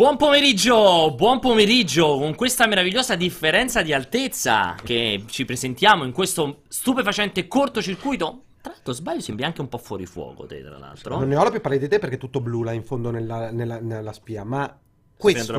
Buon pomeriggio, buon pomeriggio con questa meravigliosa differenza di altezza che ci presentiamo in questo stupefacente cortocircuito. Tra l'altro sbaglio sembri anche un po' fuori fuoco te, tra l'altro. Non ne ho la più pallida idea perché è tutto blu là in fondo nella, nella- nella spia, ma questo,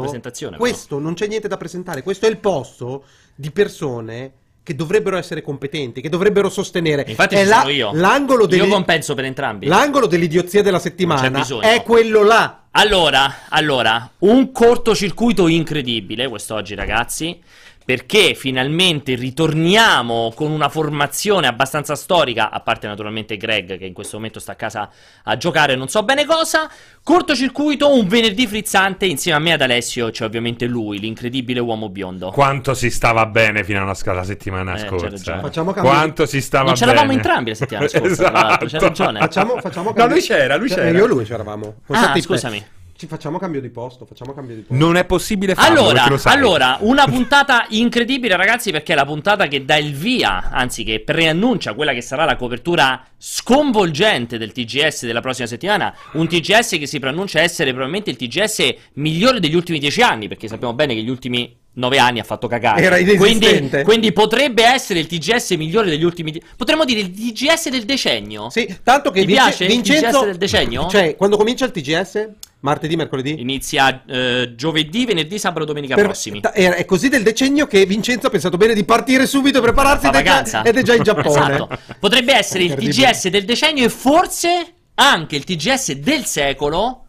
questo non c'è niente da presentare, questo è il posto di persone che dovrebbero essere competenti, che dovrebbero sostenere. Infatti è la- sono io. L'angolo, Io degli- compenso per entrambi. l'angolo dell'idiozia della settimana è quello là. Allora, allora, un cortocircuito incredibile quest'oggi, ragazzi. Perché finalmente ritorniamo con una formazione abbastanza storica, a parte naturalmente Greg che in questo momento sta a casa a giocare non so bene cosa. Cortocircuito, un venerdì frizzante, insieme a me ad Alessio c'è ovviamente lui, l'incredibile uomo biondo. Quanto si stava bene fino alla sc- la settimana Eh, scorsa. ragione. Facciamo cambio- Quanto si stava Non bene. c'eravamo entrambi la settimana scorsa, Esatto. ragione. Facciamo, facciamo No, cambio- lui c'era, lui Cioè, c'era. Io e lui c'eravamo. Con Ah, scusami. Ci facciamo cambio di posto, facciamo cambio di posto. Non è possibile farlo, Allora, perché lo sai. allora, una puntata incredibile, ragazzi, perché è la puntata che dà il via, anzi, che preannuncia quella che sarà la copertura sconvolgente del TGS della prossima settimana. Un TGS che si preannuncia essere probabilmente il TGS migliore degli ultimi dieci anni, perché sappiamo bene che gli ultimi nove anni ha fatto cagare. Era quindi, quindi potrebbe essere il TGS migliore degli ultimi. Potremmo dire il TGS del decennio. Sì, tanto che Ti Vince- piace il Vincenzo TGS del decennio? Cioè, quando comincia il TGS? Martedì, mercoledì? Inizia eh, giovedì, venerdì, sabato, domenica Per- prossimi. ta- È, così del decennio che Vincenzo ha pensato bene di partire subito e prepararsi ed è, già, ed è già in Giappone. Esatto. Potrebbe essere il Incredibile. TGS del decennio e forse anche il TGS del secolo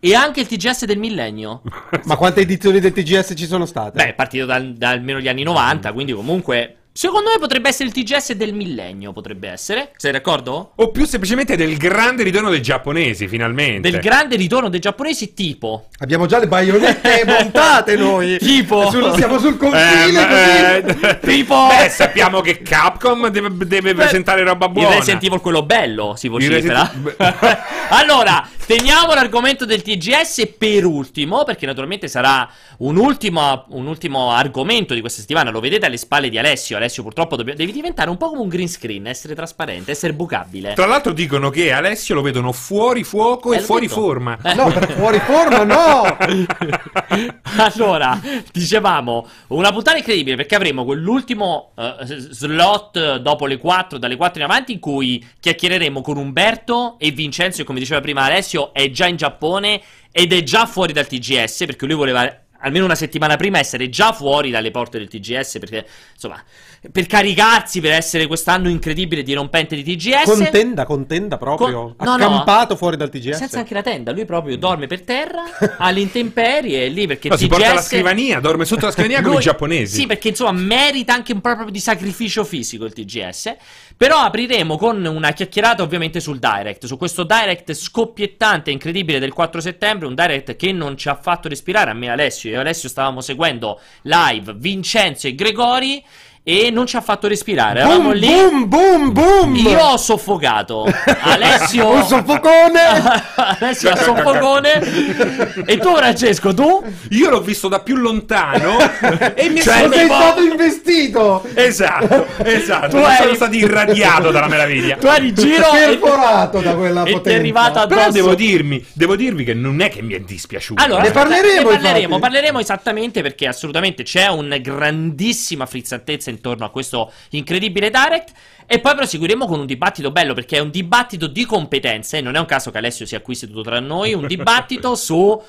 e anche il TGS del millennio. Ma quante edizioni del TGS ci sono state? Beh, è partito dal, da almeno gli anni 90, quindi comunque... Secondo me potrebbe essere il TGS del millennio, potrebbe essere. Sei d'accordo? O più semplicemente del grande ritorno dei giapponesi, finalmente. Del grande ritorno dei giapponesi tipo... Abbiamo già le baionette montate noi. Tipo? Sul- siamo sul Eh, confine ma- così. eh, Tipo- Beh, sappiamo che Capcom deve, deve Beh, presentare roba buona. Il Resident Evil quello bello, si vocifera. Resident- allora, teniamo l'argomento del TGS per ultimo, perché naturalmente sarà un ultimo, un ultimo argomento di questa settimana. Lo vedete alle spalle di Alessio. Alessio, purtroppo, dobb- devi diventare un po' come un green screen, essere trasparente, essere bucabile. Tra l'altro dicono che Alessio lo vedono fuori fuoco Eh, e fuori detto. forma. Eh. No, fuori forma, no! allora, dicevamo, una puntata incredibile perché avremo quell'ultimo s- slot dopo le 4, dalle 4 in avanti, in cui chiacchiereremo con Umberto e Vincenzo, che come diceva prima Alessio, è già in Giappone ed è già fuori dal TGS, perché lui voleva almeno una settimana prima essere già fuori dalle porte del TGS, perché insomma, per caricarsi, per essere quest'anno incredibile dirompente di TGS. Contenda, contenda proprio. Con- no, no. accampato fuori dal TGS. Senza anche la tenda, lui proprio dorme per terra, alle intemperie, lì perché No, il si porta la TGS scrivania, dorme sotto la scrivania come i Lui- giapponesi. Sì, perché insomma merita anche un po' proprio di sacrificio fisico il TGS. Però apriremo con una chiacchierata ovviamente sul Direct, su questo Direct scoppiettante e incredibile del 4 settembre, un Direct che non ci ha fatto respirare, a me Alessio, io e Alessio stavamo seguendo live Vincenzo e Gregori e non ci ha fatto respirare. Eravamo Boom, lì. boom, boom, boom! Io ho soffocato. Alessio Un soffocone! Alessio ha soffocone. e tu Francesco, tu? Io l'ho visto da più lontano e mi Cioè, sono... sei tipo- stato investito! Esatto, esatto. Tu eri- sono stato irradiato dalla meraviglia. Tu eri in giro e, Perforato da quella e ti è potenza. arrivata addosso. Però devo dirmi, devo dirvi che non è che mi è dispiaciuto. Allora, Ne aspetta, parleremo, ne parleremo, parleremo esattamente perché assolutamente c'è una grandissima frizzantezza intorno a questo incredibile Direct. E poi proseguiremo con un dibattito bello perché è un dibattito di competenze. Non è un caso che Alessio sia qui seduto tra noi. Un dibattito su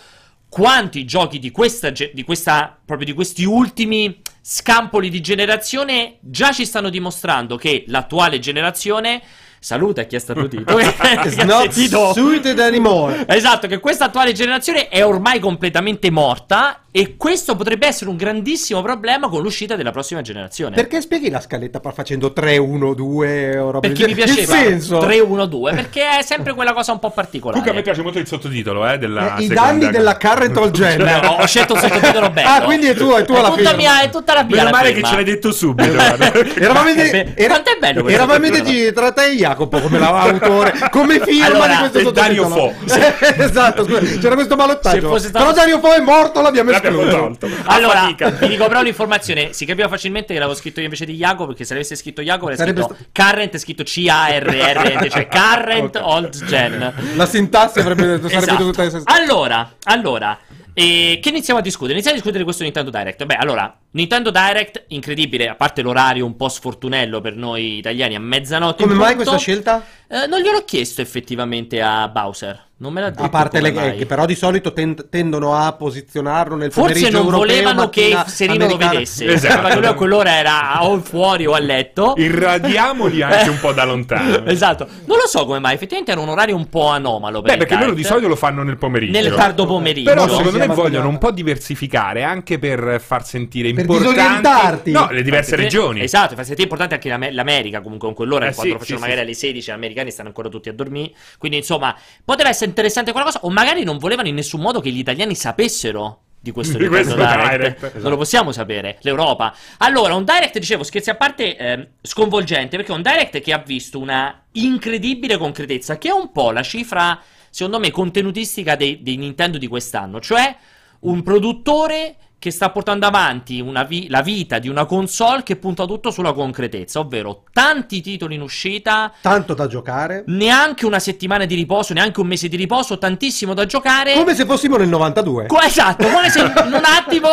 quanti giochi di questa, di questa proprio di questi ultimi scampoli di generazione già ci stanno dimostrando che l'attuale generazione. Saluta chi ha starnutito. che It's not suited anymore. Esatto, che questa attuale generazione è ormai completamente morta e questo potrebbe essere un grandissimo problema con l'uscita della prossima generazione. Perché spieghi la scaletta facendo 3, 1, 2 o roba Perché del mi piaceva Il senso? 3 1 2 perché è sempre quella cosa un po' particolare. Comunque a me piace molto il sottotitolo, eh, della Eh, I danni della current all gen. Beh, ho, ho scelto il sottotitolo bello. Ah, quindi è tuo, è tua È la tutta mia, è tutta la mia. Meno male che firma. ce l'hai detto subito. Eravamo in, Eh, quanto è bello questo eravamo in tra te e Jacopo come l'autore, come firma Allora, di questo e Dario sottotitolo. esatto, scusa, c'era questo ballottaggio. fosse stato- Però Dario Fo è morto, l'abbiamo escluso. tolto. Allora, fatica. vi dico però un'informazione. Si capiva facilmente che l'avevo scritto io invece di Jacopo. Perché se l'avesse scritto Jacopo, avrei Sarebbe scritto current, è scritto C-A-R-R, cioè current Ok. old gen. La sintassi avrebbe detto, sarebbe Esatto. essere Allora, allora, E che iniziamo a discutere? Iniziamo a discutere di questo Nintendo Direct. Beh, allora, Nintendo Direct, incredibile, a parte l'orario un po' sfortunello per noi italiani a mezzanotte. Come mai punto. questa scelta? Eh, non gliel'ho chiesto effettivamente a Bowser. Non me l'ha detto. A parte le mai. che però di solito ten- tendono a posizionarlo nel Forse non europeo, volevano che Serino lo americana. vedesse. Esatto. Perché lui a quell'ora era o fuori o a letto. Irradiamoli anche un po' da lontano. esatto. Non lo so come mai, effettivamente era un orario un po' anomalo. Per Beh, perché loro di solito lo fanno nel pomeriggio. Nel tardo pomeriggio. Però No, secondo me vogliono un po' diversificare anche per far sentire Per importanti disorientarti. no, le diverse Perché- regioni. Esatto, fa sentire importante anche l'Ame- l'America comunque con quell'ora, Eh quando sì, lo facevano sì, magari alle 16, gli americani stanno ancora tutti a dormire. Quindi insomma, poteva essere interessante quella cosa o magari non volevano in nessun modo che gli italiani sapessero di questo Di questo Direct. Direct, Non lo possiamo sapere, l'Europa. Allora, un Direct, dicevo, scherzi a parte, ehm, sconvolgente, perché è un Direct che ha visto una incredibile concretezza, che è un po' la cifra, secondo me, contenutistica dei, dei Nintendo di quest'anno, cioè un produttore che sta portando avanti una vi- la vita di una console che punta tutto sulla concretezza, ovvero tanti titoli in uscita, Tanto da giocare. neanche una settimana di riposo, neanche un mese di riposo, tantissimo da giocare. Come se fossimo nel 92. Co- esatto, come se in un attimo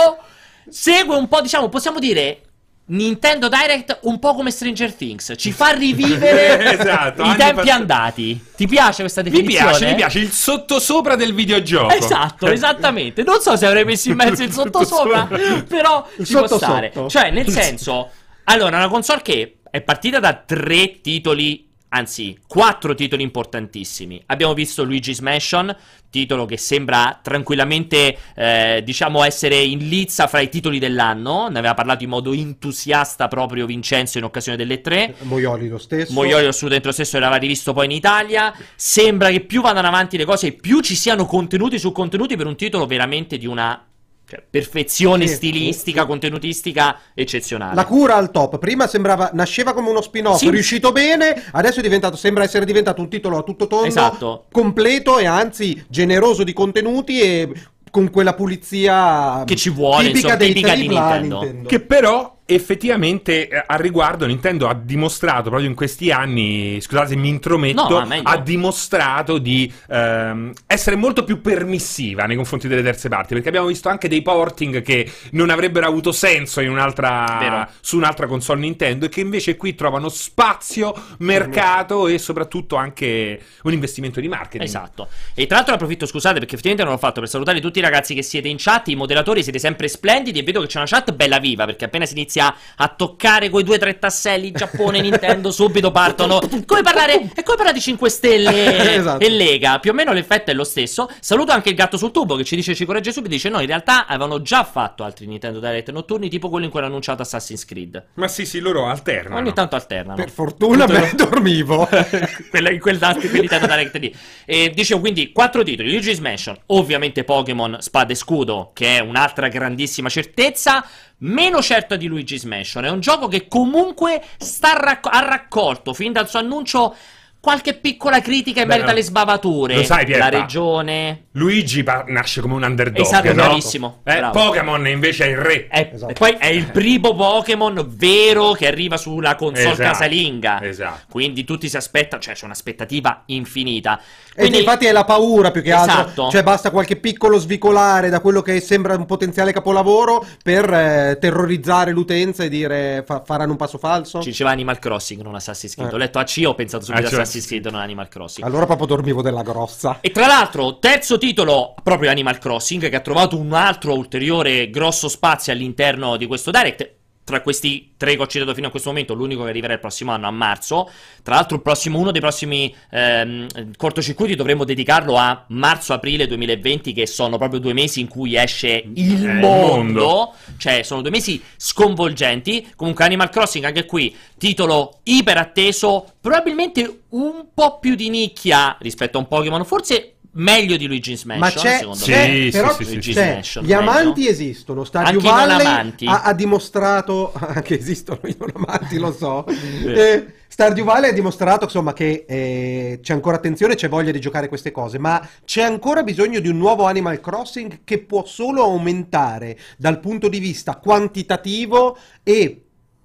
segue un po', diciamo, possiamo dire Nintendo Direct un po' come Stranger Things, ci fa rivivere Esatto, i tempi passati. andati. Ti piace questa Mi definizione? piace, mi piace il sottosopra del videogioco. Esatto, esattamente. Non so se avrei messo in mezzo il sottosopra, però Il ci può sotto stare. sotto. Cioè, nel senso, allora, una console che è partita da tre titoli, anzi, quattro titoli importantissimi. Abbiamo visto Luigi's Mansion, titolo che sembra tranquillamente, eh, diciamo, essere in lizza fra i titoli dell'anno. Ne aveva parlato in modo entusiasta proprio Vincenzo in occasione delle tre. Moioli lo stesso. Moioli assolutamente lo stesso l'aveva rivisto poi in Italia. Sembra che più vadano avanti le cose, più ci siano contenuti su contenuti per un titolo veramente di una cioè, perfezione Sì, stilistica, sì. contenutistica eccezionale. La cura al top. Prima sembrava, nasceva come uno spin-off, Sì. riuscito bene, adesso è diventato, sembra essere diventato un titolo a tutto tondo, Esatto. completo e anzi generoso di contenuti e con quella pulizia Che ci vuole, tipica insomma, dei tipica di AAA Nintendo. Che però effettivamente eh, al riguardo Nintendo ha dimostrato proprio in questi anni, scusate se mi intrometto, No, ma meglio. ha dimostrato di ehm, essere molto più permissiva nei confronti delle terze parti, perché abbiamo visto anche dei porting che non avrebbero avuto senso in un'altra, Vero. su un'altra console Nintendo e che invece qui trovano spazio, mercato e soprattutto anche un investimento di marketing. Esatto. E tra l'altro approfitto, scusate, perché effettivamente non l'ho fatto per salutare tutti i ragazzi che siete in chat, i moderatori, siete sempre splendidi e vedo che c'è una chat bella viva, perché appena si inizia a toccare quei due o tre tasselli Giappone, Nintendo, subito partono. Come parlare, è come parlare di 5 Stelle Esatto. e Lega, più o meno l'effetto è lo stesso. Saluto anche il gatto sul tubo che ci dice, ci corregge subito, dice no, in realtà avevano già fatto altri Nintendo Direct notturni, tipo quello in cui hanno annunciato Assassin's Creed. Ma sì, sì, loro alternano. Ogni tanto alternano. Per fortuna me dormivo. Quella, in quel in quel Nintendo Direct lì. E dicevo quindi quattro titoli: Luigi's Mansion, ovviamente Pokémon Spada e Scudo, che è un'altra grandissima certezza. Meno certa di Luigi's Mansion. È un gioco che comunque sta racco- ha raccolto fin dal suo annuncio qualche piccola critica in Beh, merito alle sbavature. lo sai, Pierpa. La regione. Luigi pa- nasce come un underdog, Esatto, no? bravissimo, Eh, bravo. Pokémon invece è il re. È- Esatto. E poi è il primo Pokémon vero che arriva sulla console Esatto, casalinga. esatto. Quindi tutti si aspettano, cioè c'è un'aspettativa infinita. E Quindi, infatti è la paura più che altro. Esatto. Cioè basta qualche piccolo svicolare da quello che sembra un potenziale capolavoro per eh, terrorizzare l'utenza e dire fa- faranno un passo falso. ci diceva Animal Crossing, non Assassin's Creed. Eh. Ho letto AC, ho pensato subito Ah, a Assassin's Creed, non Animal Crossing. Allora proprio dormivo della grossa. E tra l'altro, terzo titolo, proprio Animal Crossing, che ha trovato un altro ulteriore grosso spazio all'interno di questo Direct. Tra questi tre che ho citato fino a questo momento, l'unico che arriverà il prossimo anno, a marzo. Tra l'altro, il prossimo, uno dei prossimi ehm, cortocircuiti dovremmo dedicarlo a marzo-aprile 2020, che sono proprio due mesi in cui esce il il mondo. mondo. Cioè, sono due mesi sconvolgenti. Comunque, Animal Crossing, anche qui, titolo iper atteso, probabilmente un po' più di nicchia rispetto a un Pokémon, forse meglio di Luigi's Mansion, Ma c'è, secondo Sì, me. c'è sì, però sì, sì, c'è, Mansion, gli meglio. amanti esistono. Stadio Anche Valley ha, ha dimostrato anche esistono i non amanti, lo so. Eh, Stardew Valley ha dimostrato insomma che eh, c'è ancora attenzione, c'è voglia di giocare queste cose, ma c'è ancora bisogno di un nuovo Animal Crossing che può solo aumentare dal punto di vista quantitativo e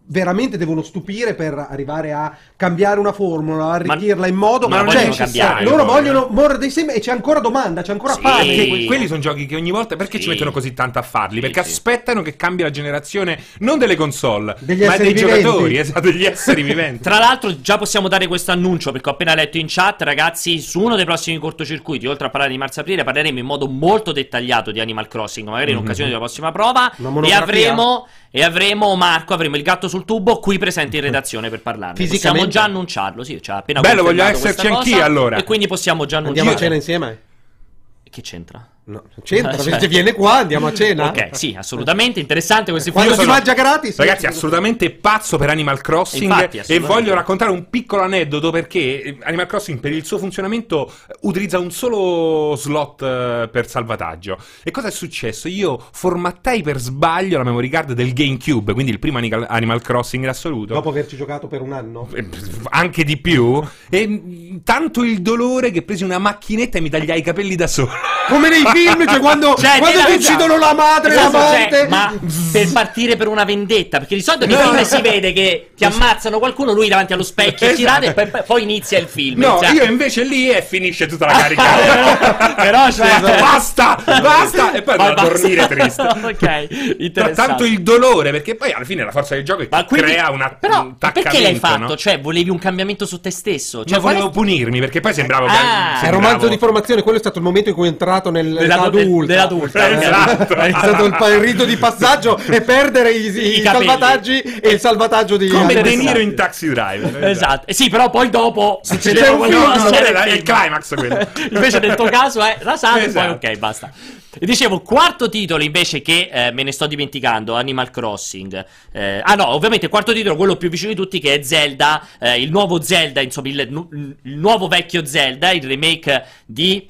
veramente devono stupire per arrivare a cambiare una formula, arricchirla in modo ma non cioè, è necessario, loro vogliono morre dei semi e c'è ancora domanda, c'è ancora Sì. que- quelli sono giochi che ogni volta perché Sì. ci mettono così tanto a farli? Sì, perché sì. aspettano che cambi la generazione non delle console, Degli ma dei viventi. giocatori, esatto, degli esseri viventi. Tra l'altro, già possiamo dare questo annuncio perché ho appena letto in chat, ragazzi. Su uno dei prossimi cortocircuiti, oltre a parlare di marzo-aprile, parleremo in modo molto dettagliato di Animal Crossing, magari in Mhm. occasione della prossima prova. E avremo, e avremo Marco, avremo il gatto sul tubo qui presente in redazione per parlarne. Possiamo Fisicamente? già annunciarlo, sì. Cioè, appena Bello, voglio esserci anch'io, allora. E quindi possiamo già annunciare. Andiamo a cena insieme? Che c'entra? No, c'entra, Cioè- viene qua andiamo a cena. Ok, sì, assolutamente interessante questi Quando Io si sono- mangia gratis? Ragazzi, assolutamente pazzo per Animal Crossing Infatti, e voglio raccontare un piccolo aneddoto perché eh, Animal Crossing per il suo funzionamento utilizza un solo slot eh, per salvataggio. E cosa è successo? Io formattai per sbaglio la memory card del GameCube, quindi il primo Animal Animal Crossing in assoluto. Dopo averci giocato per un anno. Eh, anche di più e mm, tanto il dolore che presi una macchinetta e mi tagliai i capelli da solo Come nei film, cioè quando, Cioè, quando ti la- uccidono la madre, Esatto, l'amante. cioè, ma per partire per una vendetta, perché di solito nei No. film si vede che ti ammazzano qualcuno, lui davanti allo specchio Esatto. tirato e poi, poi inizia il film. no Inizia- io invece lì e finisce tutta la carica Però cioè, Esatto, basta basta e poi vado a dormire triste ok, Tra interessante. tanto il dolore perché poi alla fine la forza del gioco è che Ma quindi- crea una, però, un perché l'hai fatto? no? Cioè, volevi un cambiamento su te stesso? Cioè, Cioè, qual è- volevo punirmi perché poi sembravo che Ah. È sembravo- romanzo di formazione, quello è stato il momento in cui è entrato Dell'adu- adulta. dell'adulta, esatto. È stato il, il rito di passaggio e perdere i, i I salvataggi e il salvataggio di come De. Niro in Taxi Driver Esatto, Eh sì, però poi dopo C'è succedeva un film, no, succede è il climax quello. invece nel tuo caso è rasato e Esatto. poi ok, basta. E dicevo, quarto titolo invece che eh, me ne sto dimenticando, Animal Crossing. Eh, ah no, ovviamente quarto titolo, quello più vicino di tutti, che è Zelda, eh, il nuovo Zelda, insomma, il, il nuovo vecchio Zelda, il remake di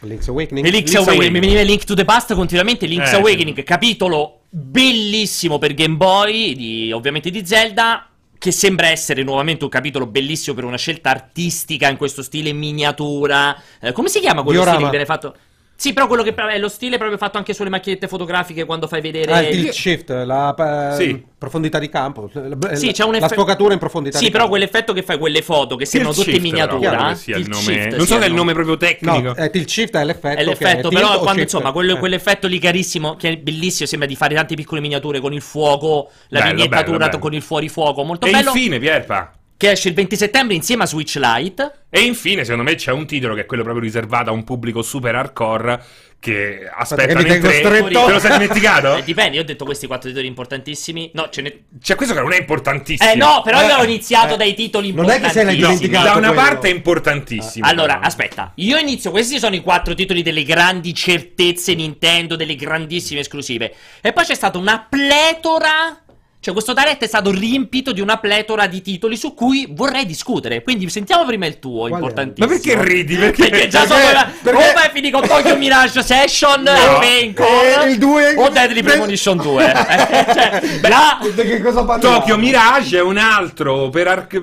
Link's Awakening. Link's Link's Awakening. Awakening. Mi veniva Link to the Past continuamente, Link's Eh, Awakening, capitolo bellissimo per Game Boy, di- ovviamente di Zelda. Che sembra essere nuovamente un capitolo bellissimo per una scelta artistica in questo stile miniatura. Eh, come si chiama quello Diorama. stile che viene fatto? Sì, però quello che è lo stile proprio fatto anche sulle macchinette fotografiche quando fai vedere. Ah, il tilt shift, la eh, Sì. profondità di campo. La, Sì, c'è un la effe- sfocatura in profondità Sì, di però campo. quell'effetto che fai quelle foto che sembrano Tilt tutte in shift, però, miniatura. sia il nome. shift, non so sì, se è il no. nome proprio tecnico. No, eh, tilt shift è l'effetto. È che l'effetto, tilt però quando insomma quello- Eh. quell'effetto lì carissimo, che è bellissimo, sembra di fare tante piccole miniature con il fuoco, la Bello, vignettatura bello, bello. con il fuorifuoco, molto E bello. infine, Pierpa. Che esce il 20 settembre insieme a Switch Lite. E infine, secondo me, c'è un titolo che è quello proprio riservato a un pubblico super hardcore che aspetta che mi nel tengo 3. stretto. Te lo sei dimenticato? Eh, dipende, io ho detto questi quattro titoli importantissimi. No, ce ne. C'è questo che non è importantissimo. Eh no, però io Eh, ho iniziato eh, dai titoli non è che se l'hai dimenticato da una quello. parte è importantissimo. Allora, però. aspetta, io inizio, questi sono i quattro titoli delle grandi certezze Nintendo, delle grandissime esclusive. E poi c'è stata una pletora, cioè questo direct è stato riempito di una pletora di titoli su cui vorrei discutere. Quindi sentiamo prima il tuo, Qual è? importantissimo. Ma perché ridi? Perché, Perché già Perché- so perché- o vai finì con Tokyo Mirage Session No. e Vancouver, Eh, il due- o Deadly Premonition 2. Eh, cioè, parliamo? Tokyo Mirage è un altro per arc...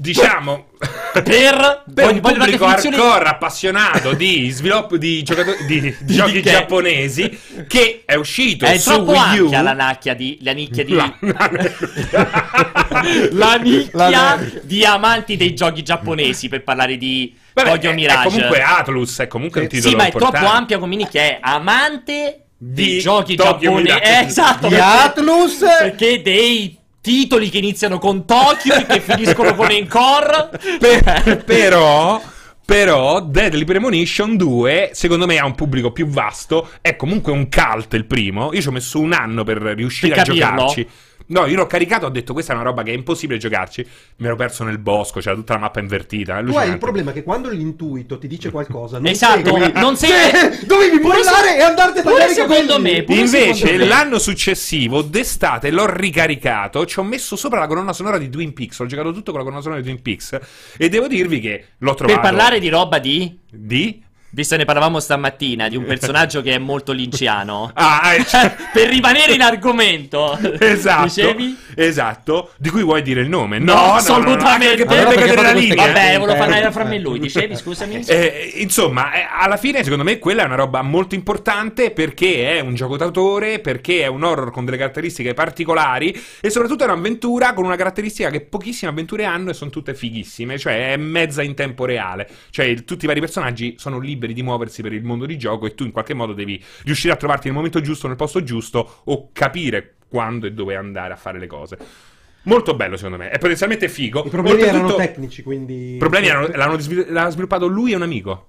diciamo per, per un pubblico definizione- hardcore appassionato di sviluppo di giocatori di giochi che? giapponesi che è uscito È su Wii U la nicchia di la nicchia di La- la nicchia La di amanti dei giochi giapponesi per parlare di Vabbè, Tokyo è- Mirage. È comunque Atlus, è comunque un titolo sì, ma è troppo ampia come nicchia, è amante Di di giochi giapponesi. Eh, esatto, Di perché- Atlus. perché dei titoli che iniziano con Tokyo e che finiscono con Encore. Per- però però Deadly Premonition 2 secondo me ha un pubblico più vasto è comunque un cult il primo io ci ho messo un anno per riuscire Per a capirlo? giocarci No, io l'ho caricato, ho detto questa è una roba che è impossibile giocarci. Mi ero perso nel bosco, c'era tutta la mappa invertita. Tu hai il problema che quando l'intuito ti dice qualcosa, non Esatto, segui. non sei- Cioè, dovevi mollare e andarti a tagliare secondo me, Invece secondo me- l'anno successivo, d'estate, l'ho ricaricato, ci ho messo sopra la colonna sonora di Twin Peaks, ho giocato tutto con la colonna sonora di Twin Peaks e devo dirvi che l'ho trovato Per parlare di roba di di Visto che ne parlavamo stamattina di un personaggio che è molto linciano. Ah, eh, cioè- per rimanere in argomento. Esatto, Dicevi? esatto, di cui vuoi dire il nome? No, No, no, no, no, assolutamente. anche perché perché cadere la fate linea. Vabbè, Eh, volevo eh, parlare eh, fra me e eh, lui. Dicevi, scusami? Eh, insomma, eh, alla fine, secondo me, quella è una roba molto importante perché è un gioco d'autore, perché è un horror con delle caratteristiche particolari e soprattutto è un'avventura con una caratteristica che pochissime avventure hanno e sono tutte fighissime, cioè è mezza in tempo reale. Cioè, tutti i vari personaggi sono liberi di muoversi per il mondo di gioco e tu in qualche modo devi riuscire a trovarti nel momento giusto, nel posto giusto o capire quando e dove andare a fare le cose. Molto bello, secondo me. È potenzialmente figo. I problemi erano Oltretutto- tecnici, quindi... i problemi erano- l'hanno l'ha sviluppato lui e un amico.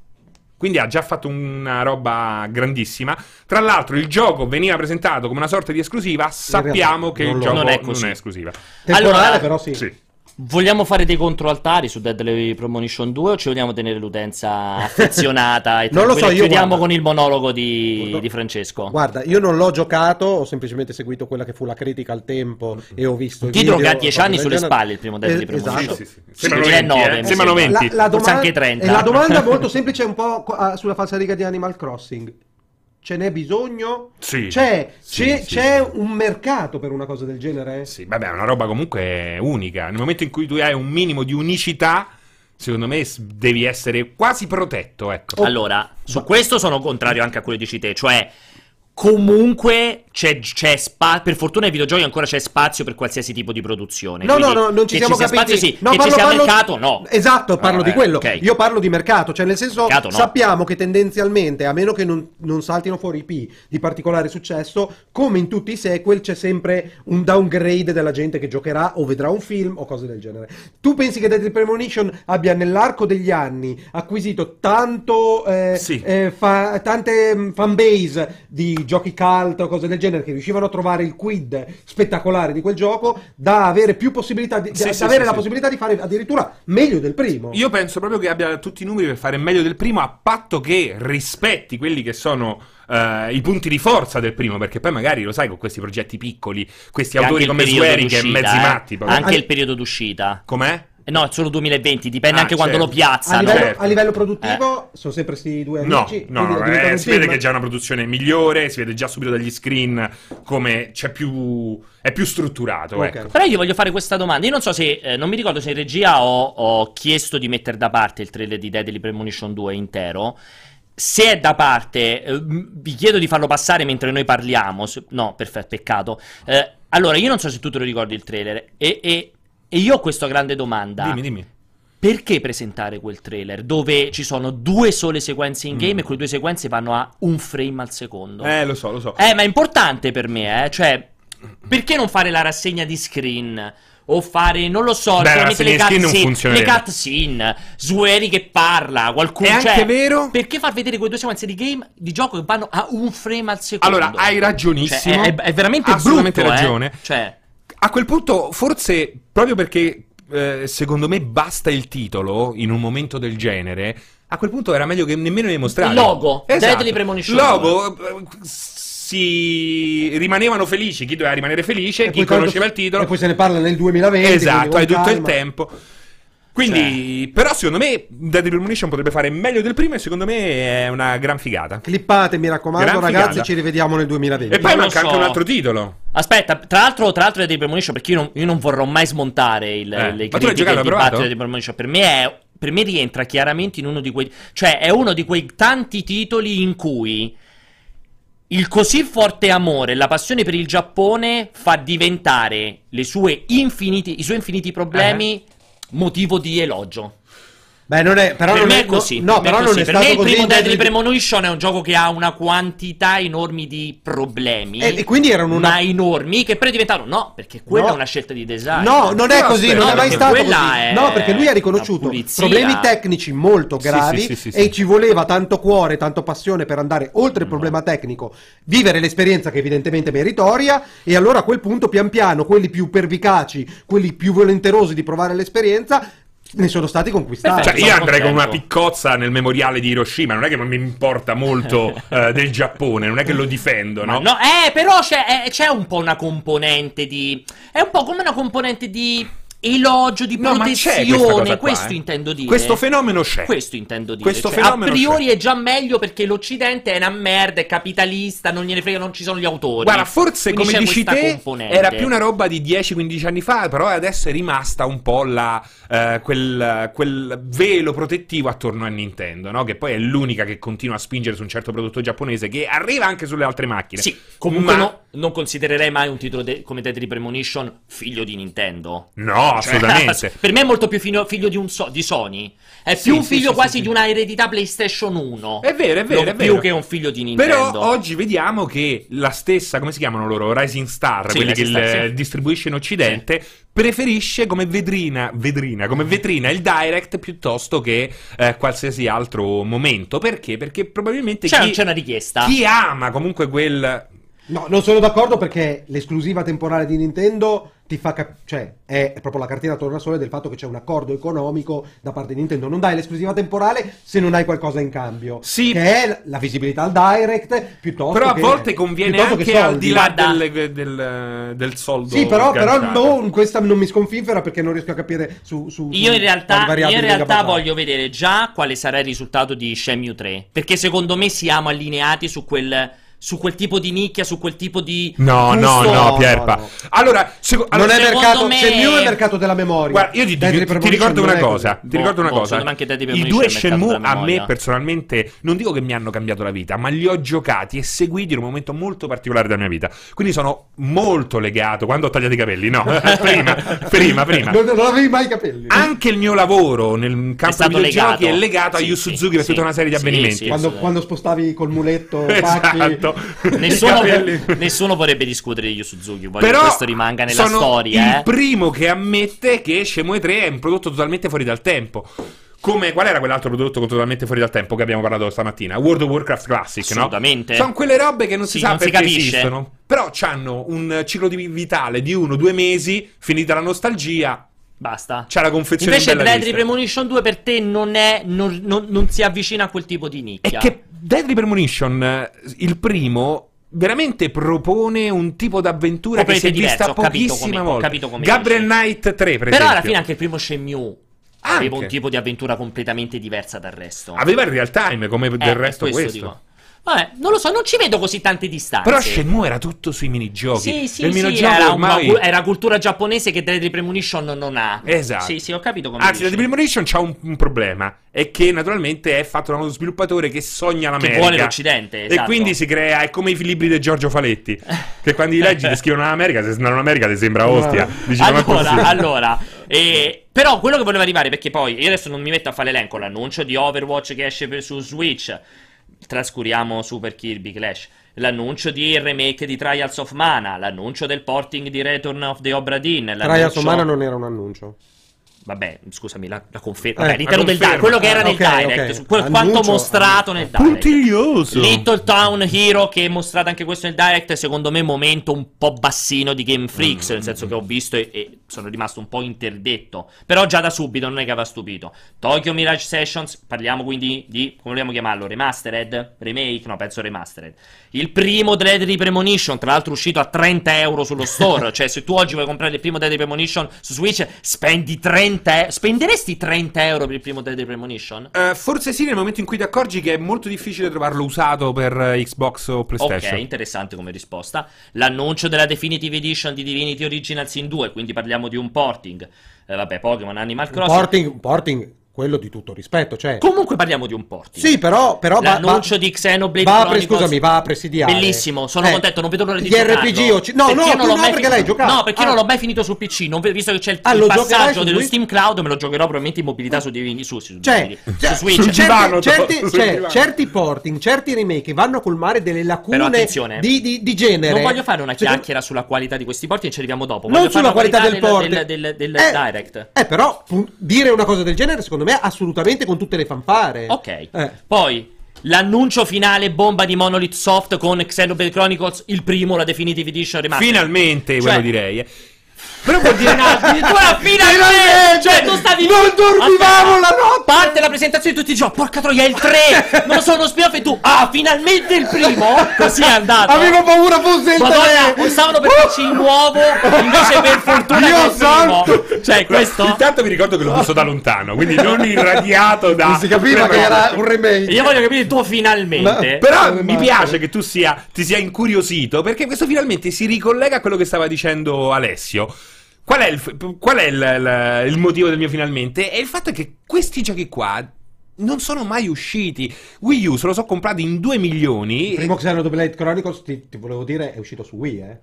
Quindi ha già fatto una roba grandissima. Tra l'altro, il gioco veniva presentato come una sorta di esclusiva. Sappiamo realtà che non il gioco non non è è, così. esclusiva. Temporale, Allora- però sì. Sì. Vogliamo fare dei controaltari su Deadly Premonition 2 o ci vogliamo tenere l'utenza affezionata e Non lo so, io chiudiamo guarda- con il monologo di, Guarda- di Francesco? Guarda, io non l'ho giocato, ho semplicemente seguito quella che fu la critica al tempo e ho visto i Titolo che ha 10 cose anni sulle genere. spalle, il primo Deadly Eh, Premonition. esatto. Sì, sì, sì. Sembrano Sì, 20, 2009, eh. Sembrano sembra. 20. La, la Forse domanda, anche 30. e la domanda molto semplice è un po' sulla falsariga di Animal Crossing. Ce n'è bisogno? Sì. C'è, Sì, c'è, sì, c'è sì. un mercato per una cosa del genere? Sì, vabbè, è una roba comunque unica. Nel momento in cui tu hai un minimo di unicità, secondo me devi essere quasi protetto, ecco. Oh. Allora, su questo sono contrario anche a quello che dici te, cioè comunque c'è, c'è spazio, per fortuna ai videogiochi ancora c'è spazio per qualsiasi tipo di produzione. No, no, Quindi no, non ci che siamo sia capiti. spazio sì, No, che parlo- ci sia parlo- mercato no. Esatto, parlo Ah, di eh, quello. ok. Io parlo di mercato, cioè nel senso Mercato no. sappiamo che tendenzialmente, a meno che non, non saltino fuori IP di particolare successo, come in tutti i sequel c'è sempre un downgrade della gente che giocherà o vedrà un film o cose del genere. Tu pensi che Deadly Premonition abbia nell'arco degli anni acquisito tanto eh, Sì. eh, fa- tante mm, fanbase di giochi cult o cose del genere che riuscivano a trovare il quid spettacolare di quel gioco da avere più possibilità di, Sì, da sì, avere sì, la sì. possibilità di fare addirittura meglio del primo. Io penso proprio che abbia tutti i numeri per fare meglio del primo, a patto che rispetti quelli che sono eh, i punti di forza del primo, perché poi magari lo sai con questi progetti piccoli, questi E autori come è d'uscita, mezzi eh. matti. proprio. Anche An- il periodo d'uscita. Com'è? Eh, No, è solo 2020, dipende Ah, anche quando certo. lo piazzano. a, livello, certo. a livello produttivo sono sempre questi due No, amici. no, no, diventa eh, si vede che c'è una produzione migliore, si vede già subito dagli screen come c'è più... è più strutturato, Ok. ecco. Però io voglio fare questa domanda. Io non so se, eh, non mi ricordo se in regia ho, ho chiesto di mettere da parte il trailer di Deadly Premonition 2 intero. Se è da parte, eh, vi chiedo di farlo passare mentre noi parliamo. se- no, perfetto, peccato. Eh, allora, io non so se tu te lo ricordi il trailer. E, e- e io ho questa grande domanda. Dimmi, dimmi. Perché presentare quel trailer dove ci sono due sole sequenze in game Mm. e quelle due sequenze vanno a un frame al secondo? Eh, lo so, lo so. Eh, ma è importante per me, eh. Cioè, perché non fare la rassegna di screen? O fare, non lo so, Beh, la solamente le cutscene, le cutscene, Sueri che parla, qualcuno... È anche cioè, vero. Perché far vedere quelle due sequenze di game, di gioco che vanno a un frame al secondo? Allora, hai ragionissimo. Cioè, è, è veramente Assolutamente brutto, eh. ragione. Cioè, A quel punto, forse proprio perché eh, secondo me basta il titolo in un momento del genere. A quel punto era meglio che nemmeno ne mostrare. Il logo, esatto. Deadly Premonition Logo. eh, Si rimanevano felici. Chi doveva rimanere felice, E chi conosceva il titolo. E poi se ne parla nel 2020. Esatto, hai tutto il tempo. Quindi, però, secondo me, Deadly Premonition potrebbe fare meglio del primo. E secondo me è una gran figata. Clippate, mi raccomando, Gran ragazzi, figata. ci rivediamo nel 2020. E poi Non manca so. anche un altro titolo. Aspetta, tra l'altro, tra l'altro Deadly Premonition, perché io non, io non vorrò mai smontare il, Eh, le ma tu l'hai critiche giocato, di Deadly Premonition. Per me, è, per me rientra chiaramente in uno di quei... Cioè, è uno di quei tanti titoli in cui il così forte amore e la passione per il Giappone fa diventare le sue infiniti, i suoi infiniti problemi motivo di elogio. Beh, non è, però per non me è così. No, per però è non così. è Per stato me il primo Deadly Premonition è un gioco che ha una quantità enormi di problemi. E- e quindi erano una- Ma enormi che poi diventano. No, perché quella No. è una scelta di design. No, non è così, non è mai stato quella così. è No, perché lui ha riconosciuto problemi tecnici molto Sì, gravi sì, sì, sì, e sì. ci voleva tanto cuore, tanto passione per andare oltre il problema tecnico, vivere l'esperienza che evidentemente è meritoria e allora a quel punto pian piano quelli più pervicaci, quelli più volenterosi di provare l'esperienza ne sono stati conquistati. Cioè, io andrei con una contento. piccozza nel memoriale di Hiroshima. Non è che non mi importa molto eh, del Giappone, non è che lo difendo, no? no, eh, però c'è, eh, c'è un po' una componente di. È un po' come una componente di. Elogio di No, protezione, qua, questo eh. intendo dire. Questo fenomeno c'è. Questo intendo dire. Questo Cioè, a priori c'è. è già meglio perché l'Occidente è una merda, è capitalista, non gliene frega, non ci sono gli autori. Guarda, forse Quindi come dici te componente. era più una roba di 10-15 anni fa, però adesso è rimasta un po' la, eh, quel, quel velo protettivo attorno a Nintendo, no? Che poi è l'unica che continua a spingere su un certo prodotto giapponese che arriva anche sulle altre macchine. Sì, comunque Ma- no- non considererei mai un titolo de- come Deadly Premonition figlio di Nintendo. No, Cioè, assolutamente. per me è molto più figlio, figlio di, un so- di Sony. È Sì, più un sì, figlio sì, quasi sì, di una eredità PlayStation 1. È vero, è vero, Non è più vero. che un figlio di Nintendo. Però oggi vediamo che la stessa, come si chiamano loro? Rising Star, quelli Rising che Star, il- distribuisce in Occidente, preferisce come vetrina, vetrina, come vetrina il Direct piuttosto che eh, qualsiasi altro momento. Perché? Perché probabilmente C'è, chi, c'è una richiesta. chi ama comunque quel... No, non sono d'accordo perché l'esclusiva temporale di Nintendo ti fa cap- cioè è proprio la cartina tornasole del fatto che c'è un accordo economico da parte di Nintendo. Non dai l'esclusiva temporale se non hai qualcosa in cambio. Sì. Che è la- visibilità al direct piuttosto Però a che- volte conviene anche al di là del, del, del soldo. Sì, però, però non- questa non mi sconfinfera perché non riesco a capire su, su- Io in realtà, io in realtà voglio vedere già quale sarà il risultato di Shenmue 3. Perché secondo me siamo allineati su quel, su quel tipo di nicchia, su quel tipo di. No, no, gusto. no, No, Pierpa. no, no. Allora, seco- Non allora, è secondo mercato, me- Shenmue è il mercato della memoria. Guarda, io ti, ti- ti ricordo non una è cosa. Ti ricordo una Boh, cosa. I due è Shenmue a me personalmente non dico che mi hanno cambiato la vita, ma li ho giocati e seguiti in un momento molto particolare della mia vita. Quindi sono molto legato. Quando ho tagliato i capelli, no, prima, prima, prima. Non, non avevi mai i capelli. Anche il mio lavoro nel campo dei videogiochi legato. è legato a Sì, Yu sì, Suzuki per sì. tutta una serie di Sì, avvenimenti. sì. quando, sì. quando spostavi col muletto pacchi Esatto. Nessuno, nessuno vorrebbe discutere di Yu Suzuki. Voglio Però che questo rimanga nella sono storia. il eh. primo che ammette che Shenmue 3 è un prodotto totalmente fuori dal tempo. Come, qual era quell'altro prodotto totalmente fuori dal tempo che abbiamo parlato stamattina? World of Warcraft Classic, Assolutamente. no? Sono quelle robe che non si Sì, sa non si perché capisce. esistono. Però hanno un ciclo di vitale di uno, due mesi, finita la nostalgia, Basta. c'è la confezione Invece Deadly. Premonition 2 per te non è. Non, non- non si avvicina a quel tipo di nicchia. che Deadly Premonition, eh, il primo, veramente propone un tipo d'avventura che Proprio si è diverso, vista pochissime come- come Gabriel dici. Knight 3, per Però esempio. alla fine anche il primo Shenmue aveva Anche. un tipo di avventura completamente diversa dal resto. Aveva il real time, come Eh, del resto questo questo. Vabbè, non lo so, non ci vedo così tante distanze. Però Shenmue era tutto sui minigiochi. Sì, sì, il sì, minigioco era, ormai... una, era cultura giapponese che Deadly Premonition non ha. Esatto. Sì, sì, ho capito come Anzi. Deadly Premonition c'ha un, un problema. È che naturalmente è fatto da uno sviluppatore che sogna l'America. vuole l'Occidente, E esatto. quindi si crea, è come i libri di Giorgio Faletti. che quando li leggi descrivono l'America, se non l'America ti sembra ostia. Dici, "Ma è allora, possibile?" allora eh, però quello che volevo arrivare, perché poi io adesso non mi metto a fare l'elenco, l'annuncio di Overwatch che esce per- su Switch, trascuriamo Super Kirby Clash, l'annuncio di remake di Trials of Mana, l'annuncio del porting di Return of the Obra Dinn, Trials of Mana non era un annuncio. Vabbè, scusami, la, la conferma. Eh, Vabbè, all'interno del direct, quello che era nel Ok, direct, ok. su quel- quanto mostrato nel direct. Puntiglioso. Little Town Hero che è mostrato anche questo nel direct secondo me momento un po' bassino di Game Freaks nel senso che ho visto e, e sono rimasto un po' interdetto però già da subito non è che aveva stupito Tokyo Mirage Sessions parliamo quindi di come vogliamo chiamarlo remastered remake no penso remastered il primo Deadly Premonition tra l'altro uscito a 30 euro sullo store cioè se tu oggi vuoi comprare il primo Deadly Premonition su Switch spendi 30 e- spenderesti 30 euro per il primo Deadly Premonition? Eh, forse sì, nel momento in cui ti accorgi che è molto difficile trovarlo usato per eh, Xbox o PlayStation. Ok, interessante come risposta. L'annuncio della Definitive Edition di Divinity Original Sin 2, quindi parliamo di un porting. Eh, vabbè, Pokémon Animal Un Crossing. porting, un porting, quello di tutto rispetto, cioè. Comunque parliamo di un porting. Sì, però, però va- L'annuncio va- di Xenoblade va pre- scusami, va a presidiare. Bellissimo, sono Eh, contento, non vedo l'ora di gli RPG giocarlo. o ci- no, Perché no, non l'ho no, mai perché l'hai giocato. No, perché Ah. io non l'ho mai finito su PC, non visto che c'è il, Ah, il passaggio su dello Switch? Steam Cloud, me lo giocherò probabilmente in mobilità su Divinity su, su, Cioè, su cioè, Switch. sul certi, divano, certi- sul cioè, certi porting, certi remake vanno a colmare delle lacune di, di- di genere. Non voglio fare una chiacchiera sulla qualità di questi porti, ci arriviamo dopo. Non sulla qualità del porting. del, Eh, direct. Eh, però dire una cosa del genere, secondo me, assolutamente con tutte le fanfare. Ok. Eh. Poi l'annuncio finale bomba di Monolith Soft con Xenoblade Chronicles, il primo, la Definitive Edition remastered. Finalmente, Cioè, quello direi. eh. Però vuol dire Addirittura finalmente! Cioè, tu stavi Non dormivamo Aspetta, la notte! Parte la presentazione e tutti dicono, porca troia, è il 3! Non sono spin-off e tu, ah, finalmente il primo! Così è andato. Avevo paura fosse il Madonna, 3! pensavano per farci il nuovo, invece per fortuna che è il primo. santo! Cioè, questo... Intanto mi ricordo che l'ho visto da lontano, quindi non irradiato da. Non si capiva che era un remake. Io voglio capire il tuo finalmente. Però Eh, mi piace che tu sia, ti sia incuriosito perché questo finalmente si ricollega a quello che stava dicendo Alessio. Qual è, il, qual è il, il- il motivo del mio finalmente? È il fatto che questi giochi qua non sono mai usciti. Wii U se lo so comprati in 2 milioni. Il primo Xenoblade Chronicles, ti, ti volevo dire, è uscito su Wii, eh?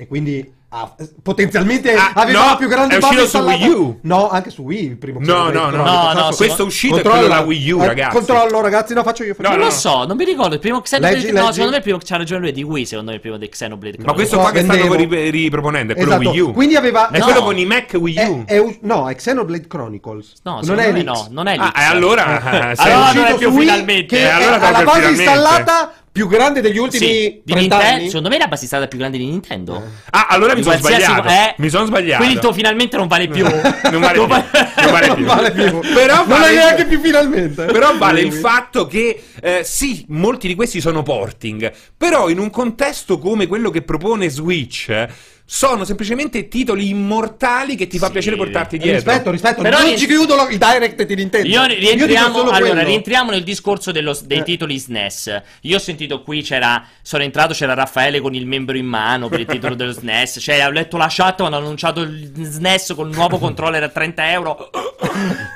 E quindi ah, potenzialmente Ah, aveva no, la più grande è uscito base su. Wii U. No, anche su Wii il primo No, no, no, no, sì, questo è uscito quello da Wii U, eh, ragazzi. Controllo, ragazzi, no, faccio io. Faccio No, Non lo so, non mi ricordo. Il primo Xenoblade. Leggi, no, leggi. secondo me il primo c'ha ragione lui è di Wii. Secondo me il primo di Xenoblade. Ma questo qua che stanno riproponendo è quello Esatto. Wii U. Quindi aveva È No. quello con i Mac Wii U. no, è Xenoblade Chronicles. No, non è no, non è Ah, l'X. e allora. Allora non uscito è più finalmente. Che Eh, allora la base installata più grande degli ultimi Sì, di 30 Nintendo. anni. Secondo me è la base stata più grande di Nintendo. Ah, allora mi sono sbagliato. eh, Mi sono sbagliato. Quindi il tuo finalmente non vale più. non vale più. Non vale Non più. vale più. Però non vale è neanche più finalmente. Però vale il fatto che eh, sì, molti di questi sono porting, però in un contesto come quello che propone Switch eh, sono semplicemente titoli immortali che ti fa Sì. piacere portarti dietro. Rispetto, rispetto. Però non rient- ci chiudo lo- il direct di Nintendo. Io rientriamo, solo allora, rientriamo nel discorso dello- dei Eh. titoli SNES. Io ho sentito qui c'era. Sono entrato, c'era Raffaele con il membro in mano per il titolo dello SNES. Cioè, ho letto la chat quando hanno annunciato il SNES con il nuovo controller a 30 euro.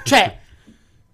Cioè,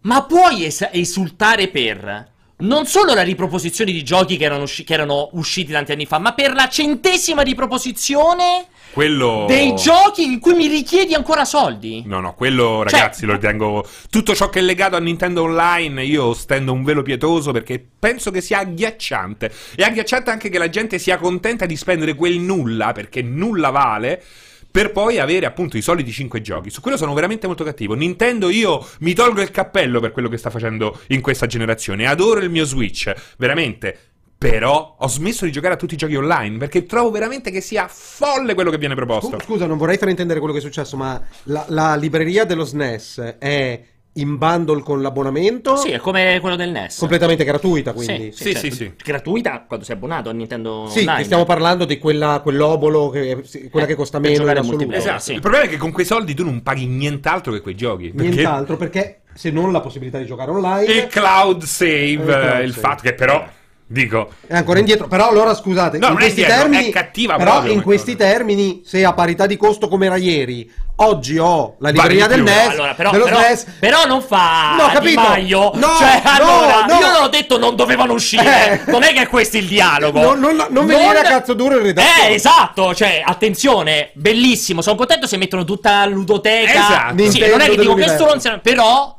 ma puoi es- esultare per. Non solo la riproposizione di giochi che erano, usci- che erano usciti tanti anni fa, ma per la centesima riproposizione Quello dei giochi in cui mi richiedi ancora soldi. No, no, quello Cioè- ragazzi lo ritengo tutto ciò che è legato a Nintendo Online, io stendo un velo pietoso perché penso che sia agghiacciante. E agghiacciante anche che la gente sia contenta di spendere quel nulla, perché nulla vale. Per poi avere appunto i soliti 5 giochi. Su quello sono veramente molto cattivo. Nintendo, io mi tolgo il cappello per quello che sta facendo in questa generazione. Adoro il mio Switch, veramente. Però ho smesso di giocare a tutti i giochi online perché trovo veramente che sia folle quello che viene proposto. Scu- Scusa, non vorrei fraintendere quello che è successo, ma la, la libreria dello SNES è in bundle con l'abbonamento? Sì, è come quello del NES. Completamente gratuita, quindi. Sì, sì, sì. Gratuita quando sei abbonato a Nintendo Sì, Online. che stiamo parlando di quella, quell'obolo, che, sì, quella che costa meno in assoluto. Esatto. sì. Il problema è che con quei soldi tu non paghi nient'altro che quei giochi. Perché Nient'altro, perché se non la possibilità di giocare online... il cloud save, Il cloud eh, il save. fatto che però, dico, È ancora indietro, però allora scusate, No, in non è questi indietro, termini, è cattiva però proprio in questi cosa. termini, se a parità di costo come era ieri, oggi ho la libreria di del. NES, Allora, però, dello però, SNES, però non fa No, Di capito? Maio. No, cioè, no, allora, no. io non ho detto non dovevano uscire. Eh. Non è che è questo il dialogo. Non- non- non venire a cazzo duro in redazione. Eh, esatto. Cioè, attenzione, bellissimo. Sono contento se mettono tutta la ludoteca. Esatto. Sì, non è che dico questo non Però.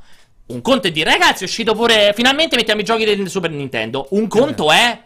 Un conto è dire, ragazzi, è uscito pure. Finalmente mettiamo i giochi del Super Nintendo. Un conto è.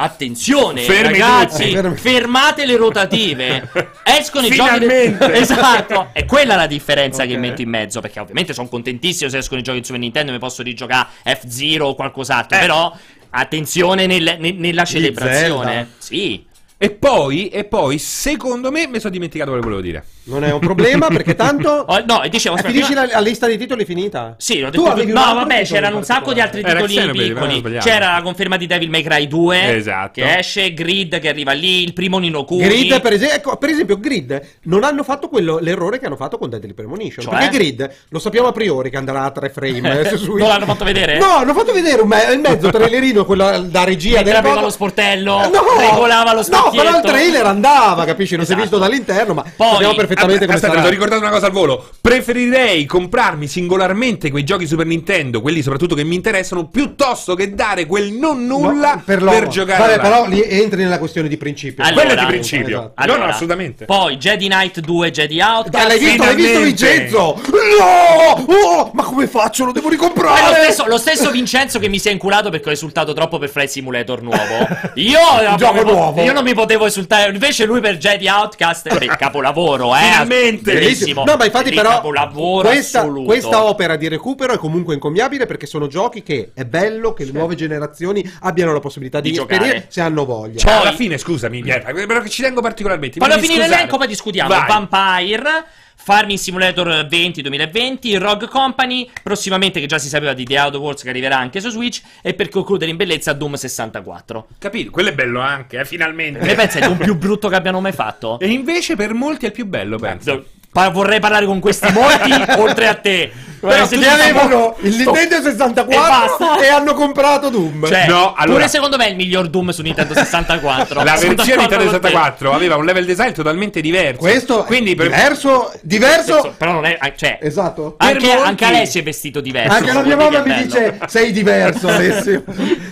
Attenzione, Fermi ragazzi, tutti. Fermate le rotative. Escono i giochi del... Esatto, è quella la differenza che Ok. metto in mezzo, perché ovviamente sono contentissimo se escono i giochi di Super Nintendo, mi posso rigiocare F-Zero o qualcos'altro, Eh. però attenzione nel- ne- nella celebrazione. Sì. E poi, e poi, secondo me, mi sono dimenticato quello che volevo dire. non è un problema perché tanto... Oh, no, e dicevo, Eh, finisci prima- la, la lista dei titoli finita? Sì, l'ho detto tu- No, vabbè, c'erano un sacco di altri Era titoli Xenoblade, piccoli. C'era la conferma di Devil May Cry 2 Esatto. che esce, Grid che arriva lì, il primo Nino Kuni. Grid, per, esempio, ecco, per esempio, Grid non hanno fatto quello, l'errore che hanno fatto con Deadly Premonition. Cioè? Perché Grid lo sappiamo a priori che andrà a tre frame. eh, su- Non l'hanno fatto vedere? No, hanno fatto vedere un me- il mezzo trailerino, quello da regia Mentre coso. lo sportello, no, regolava lo No, specchietto. però il trailer andava, capisci? Non si è Esatto. visto dall'interno, ma Poi- sappiamo perfettamente come Aspetta, sarà. sono ricordato una cosa al volo. Preferirei comprarmi singolarmente quei giochi Super Nintendo, quelli soprattutto che mi interessano, piuttosto che dare quel non nulla No, per, l'oro. giocare Vabbè, però lì entri nella questione di principio. Allora, Quello è di principio. Esatto. No, no, assolutamente. Poi Jedi Knight 2, Jedi Outcast. Dai, l'hai visto, l'hai visto. Vincenzo? No! Oh, ma come faccio? Lo devo Poi lo ricomprare! stesso, lo stesso Vincenzo che mi si è inculato perché ho esultato troppo per Flight Simulator nuovo. Io, gioco proprio- nuovo. io non mi potevo esultare. Invece lui per Jedi Outcast è il capolavoro, eh. Finalmente. Bellissimo. No, ma infatti, però, capolavoro questa, assoluto. questa opera di recupero è comunque incommiabile perché sono giochi che è bello che le nuove generazioni abbiano la possibilità di, Di giocare. se hanno voglia. Cioè, Alla Poi- fine, scusami, però che ci tengo particolarmente. Voglio devi finire l'elenco, poi discutiamo. Vai. Vampire. Farming Simulator 20 2020, Rogue Company, prossimamente che già si sapeva di The Outer Worlds che arriverà anche su Switch e per concludere in bellezza Doom 64. Capito? Quello è bello anche, eh, finalmente. Ne pensi è il Doom più brutto che abbiano mai fatto? E invece per molti è il più bello, penso. Pa- vorrei parlare con questi molti oltre a te. Però se avevano il Nintendo E 64 basta. e, hanno comprato Doom. Cioè, No, allora- pure secondo me è il miglior Doom su Nintendo 64. La versione Nintendo con te. 64 aveva un level design totalmente diverso. Questo Quindi è per... diverso, diverso. Però non è. Cioè, Esatto. anche, anche Alessio è vestito diverso. Anche la mia mamma mi dice sei diverso Alessio,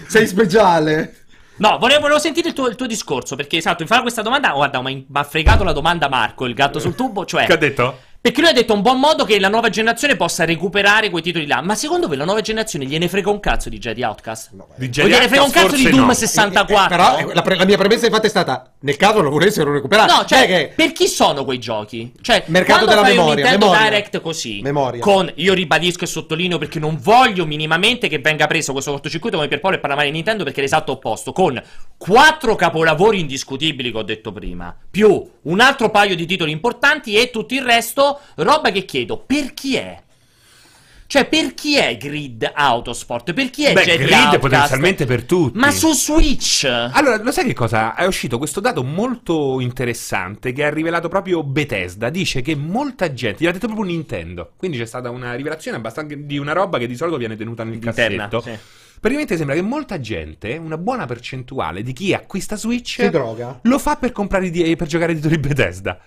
sei speciale. No, volevo, volevo sentire il tuo, il tuo discorso. Perché, esatto, mi fa questa domanda. Guarda, ma ha fregato la domanda Marco, il gatto sul tubo. Cioè, Che ha detto? Perché lui ha detto un buon modo che la nuova generazione possa recuperare quei titoli là. Ma secondo voi la nuova generazione gliene frega un cazzo di Jedi Outcast? Di O gliene frega un cazzo di Doom no. 64? Però eh, la, pre- la mia premessa infatti è stata nel caso lo volessero recuperare. No, cioè, È che per chi sono quei giochi? Cioè, Mercato quando della fai memoria, un Nintendo memoria. Direct così, Memoria. con, io ribadisco e sottolineo perché non voglio minimamente che venga preso questo cortocircuito come per Paolo e parlare di Nintendo perché è l'esatto opposto, con quattro capolavori indiscutibili che ho detto prima, più un altro paio di titoli importanti e tutto il resto, roba che chiedo, per chi è? Cioè, per chi è Grid Autosport? Per chi è Beh, Jedi Grid Outcast? potenzialmente per tutti. Ma su Switch? Allora, lo sai che cosa? È uscito questo dato molto interessante che ha rivelato proprio Bethesda. Dice che molta gente, gli ha detto proprio Nintendo. Quindi c'è stata una rivelazione abbastanza di una roba che di solito viene tenuta nel Interna, cassetto. sì. Praticamente sembra che molta gente, una buona percentuale di chi acquista Switch, si droga lo fa per comprare i- per giocare ai titoli Bethesda.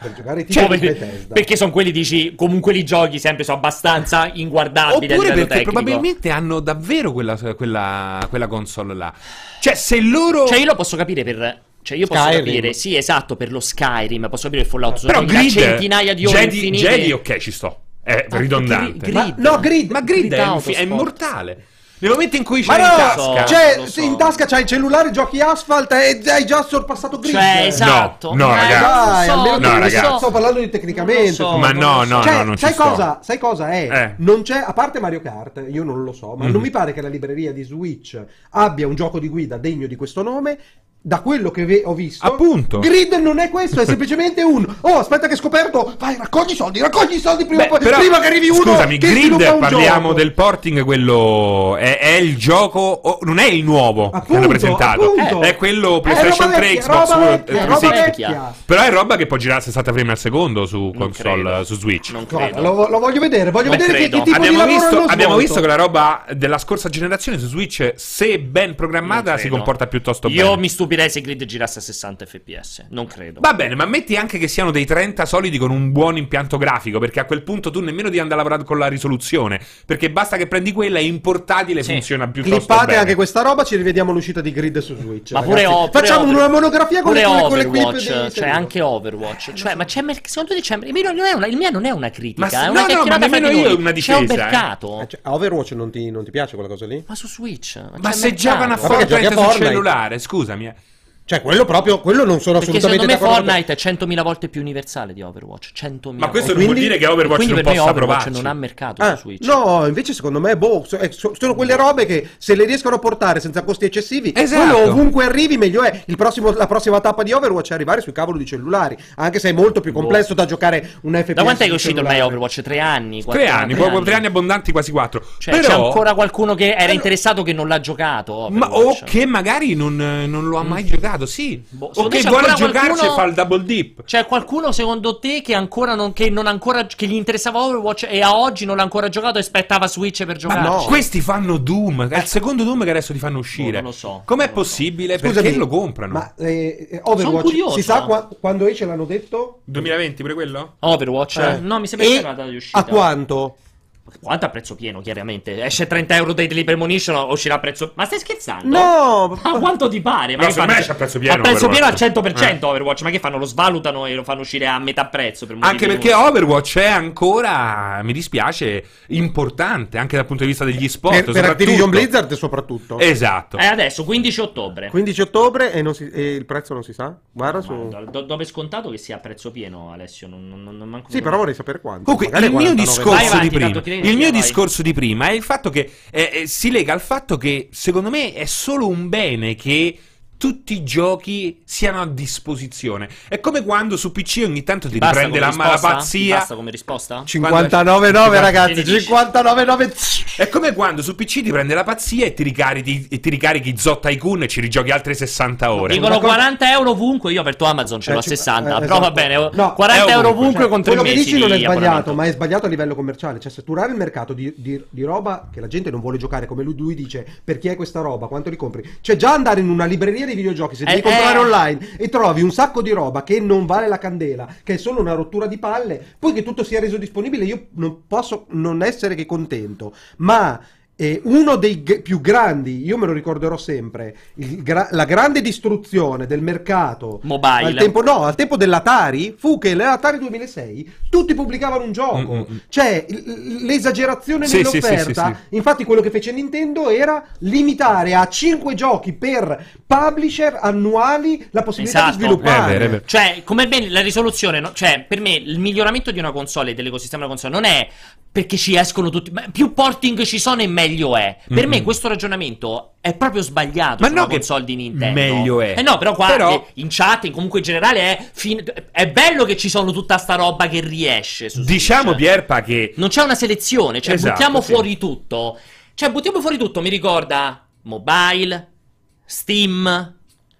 Per giocare Cioè, perché, Bethesda. perché sono quelli, dici, comunque li giochi sempre, sono abbastanza inguardabili a Oppure livello perché tecnico. probabilmente hanno davvero quella, quella, quella console là. Cioè, se loro. Cioè, io lo posso capire per... Cioè, io posso Skyrim. capire, sì, esatto, per lo Skyrim, posso capire il Fallout, sono Però Grid, centinaia di ore Jedi, infinite. Jedi, ok, ci sto. È Ah, ridondante. Grid- Ma, no, Grid. Ma Grid, Grid è, Autosport. è immortale. Nel momento in cui c'è in no, tasca. cioè, so. in tasca c'hai il cellulare, giochi Asphalt e hai già sorpassato Grid. Cioè, esatto. No, no, Eh, ragazzi. Dai, so, almeno No, ragazzi. so. sto parlando di tecnicamente. So, Ma no, no, Cioè, no, non ci sai sto. cosa? Sai cosa è? Eh. Non c'è, a parte Mario Kart, io non lo so, ma Mhm. non mi pare che la libreria di Switch abbia un gioco di guida degno di questo nome. Da quello che ve- ho visto, Appunto. Grid non è questo, è semplicemente un oh, aspetta che hai scoperto, vai, raccogli i soldi, raccogli i soldi prima, Beh, poi- però, prima che arrivi uno. Scusami, che Grid parliamo gioco. del porting, quello è, è il gioco, o- non è il nuovo che Appunto, hanno presentato, appunto. è quello PlayStation roba 3, vecchia, Xbox vecchia, eh, roba 360. vecchia. Però è roba che può girare a 60 frame al secondo su console, credo. su Switch. Non credo. lo, lo voglio vedere, voglio Non vedere che, credo. che tipo Abbiamo, di lavoro visto, abbiamo svolto. visto che la roba della scorsa generazione su Switch, se ben programmata, si comporta piuttosto Io bene. mi stupirei se Grid girasse a 60 fps. Non credo. Va bene, ma metti anche che siano dei 30 solidi con un buon impianto grafico, perché a quel punto tu nemmeno devi andare a lavorare con la risoluzione, perché basta che prendi quella e in portatile Sì. funziona piuttosto Clippate bene. anche questa roba, ci rivediamo l'uscita di Grid su Switch. Ma pure, ragazzi. pure Facciamo Over- una monografia con pure le, con le- con le clip Overwatch, di cioè anche Overwatch. Cioè, ma c'è secondo te c'è il mio non è una, il mio non è una critica, Ma è no, una no, ma chiacchierata fra nemmeno io noi. una C'è un difesa, eh. mercato. Eh, cioè, a Overwatch non ti, non ti piace quella cosa lì? Ma su Switch. Ma, Ma c'è se giocano a Ma Fortnite sul cellulare, scusami. Cioè, quello proprio, quello non sono Perché assolutamente secondo me d'accordo. Fortnite è 100.000 volte più universale di Overwatch. 100.000 Ma questo non vuol dire che Overwatch Quindi non per possa Overwatch provarci. non ha mercato Ah, su Switch. no, invece secondo me, boh, so- eh, so- sono quelle robe che se le riescono a portare senza costi eccessivi, Esatto. quello ovunque arrivi meglio è. Il prossimo- la prossima tappa di Overwatch è arrivare sui cavolo di cellulari, anche se è molto più complesso da giocare un FPS. Da quant'è che è uscito ormai. Overwatch? Tre anni? Tre anni, tre anni abbondanti, quasi quattro. Cioè, Però... c'è ancora qualcuno che era interessato che non l'ha giocato. Ma o che magari non, non lo ha mai giocato, sì. Boh, o che c'è vuole giocarci qualcuno- e fa il double dip. C'è qualcuno secondo te che ancora non, che non ancora che gli interessava Overwatch e a oggi non l'ha ancora giocato e aspettava Switch per Ma giocare? no. questi fanno Doom. È il secondo Doom che adesso ti fanno uscire. non lo so. Com'è Non lo so. possibile? Scusami, Perché lo comprano? Ma eh, eh, Overwatch curioso. si sa qua- quando esce l'hanno detto? 2020 pure quello? Overwatch? Eh. No, mi sembra che E una data di uscita. a quanto? Quanto a prezzo pieno, chiaramente? Esce 30 euro Deadly Premonition o uscirà a prezzo... Ma stai scherzando? No! Ma quanto ti pare? Ma No, secondo me esce a prezzo pieno A prezzo pieno al Overwatch. 100% Overwatch. Ma che fanno? Lo svalutano e lo fanno uscire a metà prezzo? Per Anche perché Overwatch è ancora, mi dispiace, importante anche dal punto di vista degli sport. Per, per. Activision Blizzard soprattutto. Esatto. Eh, adesso, 15 ottobre. 15 ottobre e, non si- e il prezzo non si sa? Guarda su... Do- dove è scontato che sia a prezzo pieno, Alessio? Non, non, non manco Sì, però vorrei sapere quanto. Comunque, Magari il mio 49. discorso Vai avanti, di prima, tanto il mio vai. discorso di prima è il fatto che eh, eh, si lega al fatto che secondo me è solo un bene che tutti i giochi siano a disposizione. È come quando su PC ogni tanto ti Basta riprende la risposta? pazzia. Basta come risposta? 59,9 ragazzi, Che dici? 59,9 È come quando su PC ti prende la pazzia e ti ricarichi, e ti ricarichi Zott Tycoon e ci rigiochi altre 60 ore. Dicono Una cosa- 40 euro ovunque, io ho aperto Amazon, ce l'ho a Eh, ci- 60, eh, però esatto. va bene, No, 40 è euro ovunque, ovunque con 3 quello che mesi dici non è sbagliato, ma è sbagliato a livello commerciale. Cioè, saturare il mercato di, di- di roba che la gente non vuole giocare, come lui, lui dice, per chi è questa roba, quanto li compri? Cioè, già andare in una libreria di videogiochi, se Eh, devi comprare eh. online e trovi un sacco di roba che non vale la candela, che è solo una rottura di palle, poi che tutto sia reso disponibile, io non posso non essere che contento. Ma eh, uno dei g- più grandi, io me lo ricorderò sempre, il gra- la grande distruzione del mercato Mobile. al tempo, no, al tempo dell'Atari fu che l'Atari 2006 tutti pubblicavano un gioco. Mm, mm, mm. Cioè, l- l'esagerazione Sì, sì, nell'offerta. sì, sì, Infatti, quello che fece Nintendo era limitare a 5 giochi per publisher annuali la possibilità Esatto. di sviluppare. È vero, è vero. Cioè, come bene la risoluzione, no? cioè, per me il miglioramento di una console e dell'ecosistema della console non è perché ci escono tutti, ma più porting ci sono e meglio è. Per Mhm. me questo ragionamento è proprio sbagliato Ma no che console di Nintendo. meglio è. Eh no, però qua Però- in chat, in comunque in generale è fin- è bello che ci sono tutta sta roba che riesce su Diciamo. Pierpa, che Non c'è una selezione, cioè Esatto, buttiamo sì. fuori tutto. Cioè buttiamo fuori tutto, mi ricorda mobile, Steam,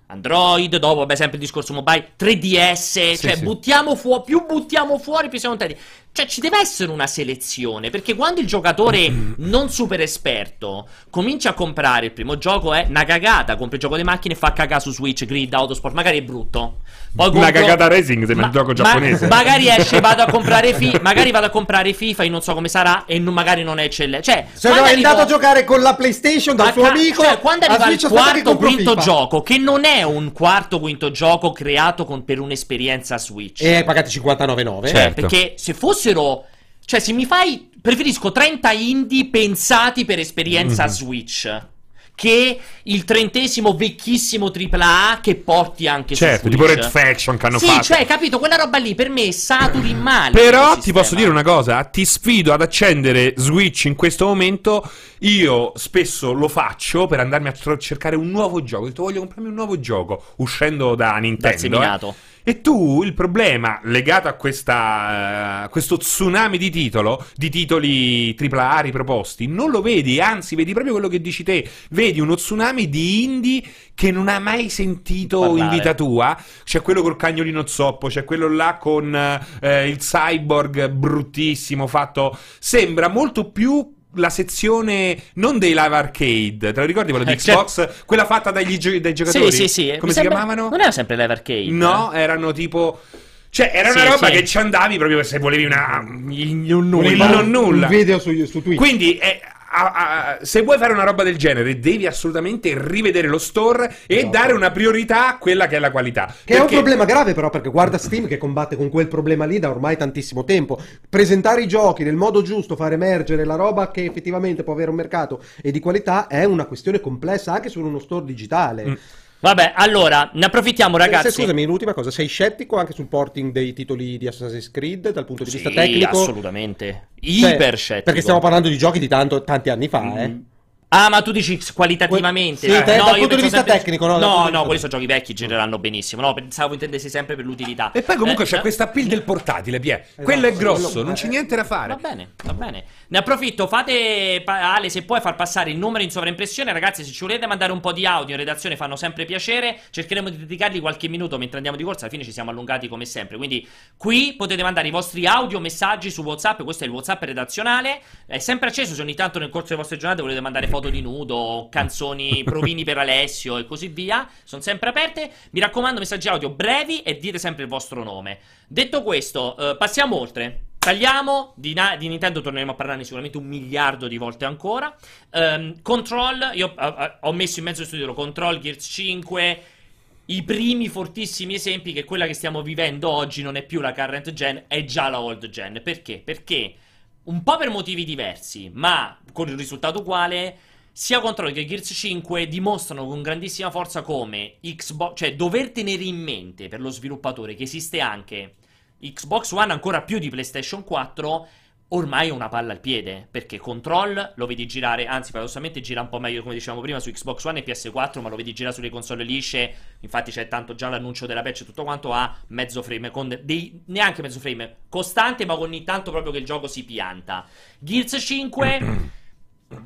Android, dopo vabbè sempre il discorso mobile, 3DS, cioè sì. buttiamo fuori, più buttiamo fuori più siamo contenti. Cioè ci deve essere una selezione, perché quando il giocatore non super esperto comincia a comprare il primo gioco è una cagata, compra il gioco di macchine e fa cagare su Switch, Grid, Autosport, magari è brutto. Poi Una compro- cagata racing sembra il gioco giapponese. magari esce, vado a comprare fi- magari vado a comprare FIFA, io non so come sarà e non- magari non è eccellente. Cioè, Se no quando è andato a giocare con la PlayStation dal suo ca- amico. cioè, quando arriva il quarto quinto FIFA. gioco, che non è un quarto quinto gioco creato con- per un'esperienza Switch. E pagati 59,9. Certo. Eh, Perché se fossero. Cioè, se mi fai. Preferisco 30 indie pensati per esperienza Mhm. Switch. Che il trentesimo vecchissimo AAA che porti anche certo, su tipo Switch. Red Faction che hanno sì, fatto. cioè, capito, quella roba lì per me saturi male. Però ti posso dire una cosa, ti sfido ad accendere Switch in questo momento. Io spesso lo faccio per andarmi a cercare un nuovo gioco. Ho detto voglio comprarmi un nuovo gioco uscendo da Dal Nintendo. seminato. eh. E tu il problema legato a questa, eh, questo tsunami di titolo, di titoli AAA riproposti, non lo vedi, anzi vedi proprio quello che dici te, vedi uno tsunami di indie che non ha mai sentito in Parlare. vita tua, c'è quello col cagnolino zoppo, c'è quello là con eh, il cyborg bruttissimo fatto, sembra molto più la sezione non dei live arcade, te lo ricordi quello di Eh, certo. Xbox? Quella fatta dagli gio- dai giocatori? Sì, sì, sì. Come Mi si sembra- chiamavano? Non era sempre Live Arcade. No, erano tipo. Cioè, era una Sì, roba sì. che ci andavi proprio se volevi una. Il non Un- nulla. Il non nulla. Un video su, su Twitch. Quindi, eh, a- a- se vuoi fare una roba del genere, devi assolutamente rivedere lo store e Esatto. dare una priorità a quella che è la qualità. Che è un Perché- problema grave però perché guarda Steam che combatte con quel problema lì da ormai tantissimo tempo. Presentare i giochi nel modo giusto, far emergere la roba che effettivamente può avere un mercato e di qualità è una questione complessa anche su uno store digitale. Mm. Vabbè, allora, ne approfittiamo Se- ragazzi. se- scusami, l'ultima cosa, sei scettico anche sul porting dei titoli di Assassin's Creed dal punto di vista Sì, tecnico? assolutamente. Cioè, Iper scettico. Perché stiamo parlando di giochi di tanto, tanti anni fa, eh. Ah, ma tu dici qualitativamente? Sì, Eh, te- dal io punto di vista sempre- tecnico, no, dal No, no, quelli sono giochi vecchi, genereranno benissimo. No, pensavo intendessi sempre per l'utilità. E poi comunque Eh, c'è no? questa appeal del portatile, Pie. Esatto, quello è grosso, quello- non c'è eh, niente da fare. Va bene, va bene. Ne approfitto, fate Ale se puoi far passare il numero in sovraimpressione, ragazzi, se ci volete mandare un po' di audio in redazione fanno sempre piacere. Cercheremo di dedicargli qualche minuto mentre andiamo di corsa, alla fine ci siamo allungati come sempre. Quindi qui potete mandare i vostri audio, messaggi su WhatsApp, questo è il WhatsApp redazionale. È sempre acceso se ogni tanto nel corso delle vostre giornate volete mandare foto di nudo, canzoni, provini per Alessio e così via. Sono sempre aperte. Mi raccomando, messaggi audio brevi e dite sempre il vostro nome. Detto questo, eh, passiamo oltre. Tagliamo, di, na- di Nintendo torneremo a parlarne sicuramente un miliardo di volte ancora. Ehm, Control, io eh, eh, ho messo in mezzo il studio Control, Gears 5, i primi fortissimi esempi che quella che stiamo vivendo oggi non è più la current gen, è già la old gen. Perché? Perché un po' per motivi diversi, ma con il risultato uguale, sia Control che Gears 5 dimostrano con grandissima forza come Xbox, cioè dover tenere in mente per lo sviluppatore che esiste anche Xbox One ancora più di PlayStation 4 ormai è una palla al piede, perché Control lo vedi girare, anzi paradossalmente gira un po' meglio come dicevamo prima su Xbox One e PS4, ma lo vedi girare sulle console lisce, infatti c'è tanto già l'annuncio della patch e tutto quanto a mezzo frame, con dei, neanche mezzo frame, costante ma ogni tanto proprio che il gioco si pianta. Gears 5...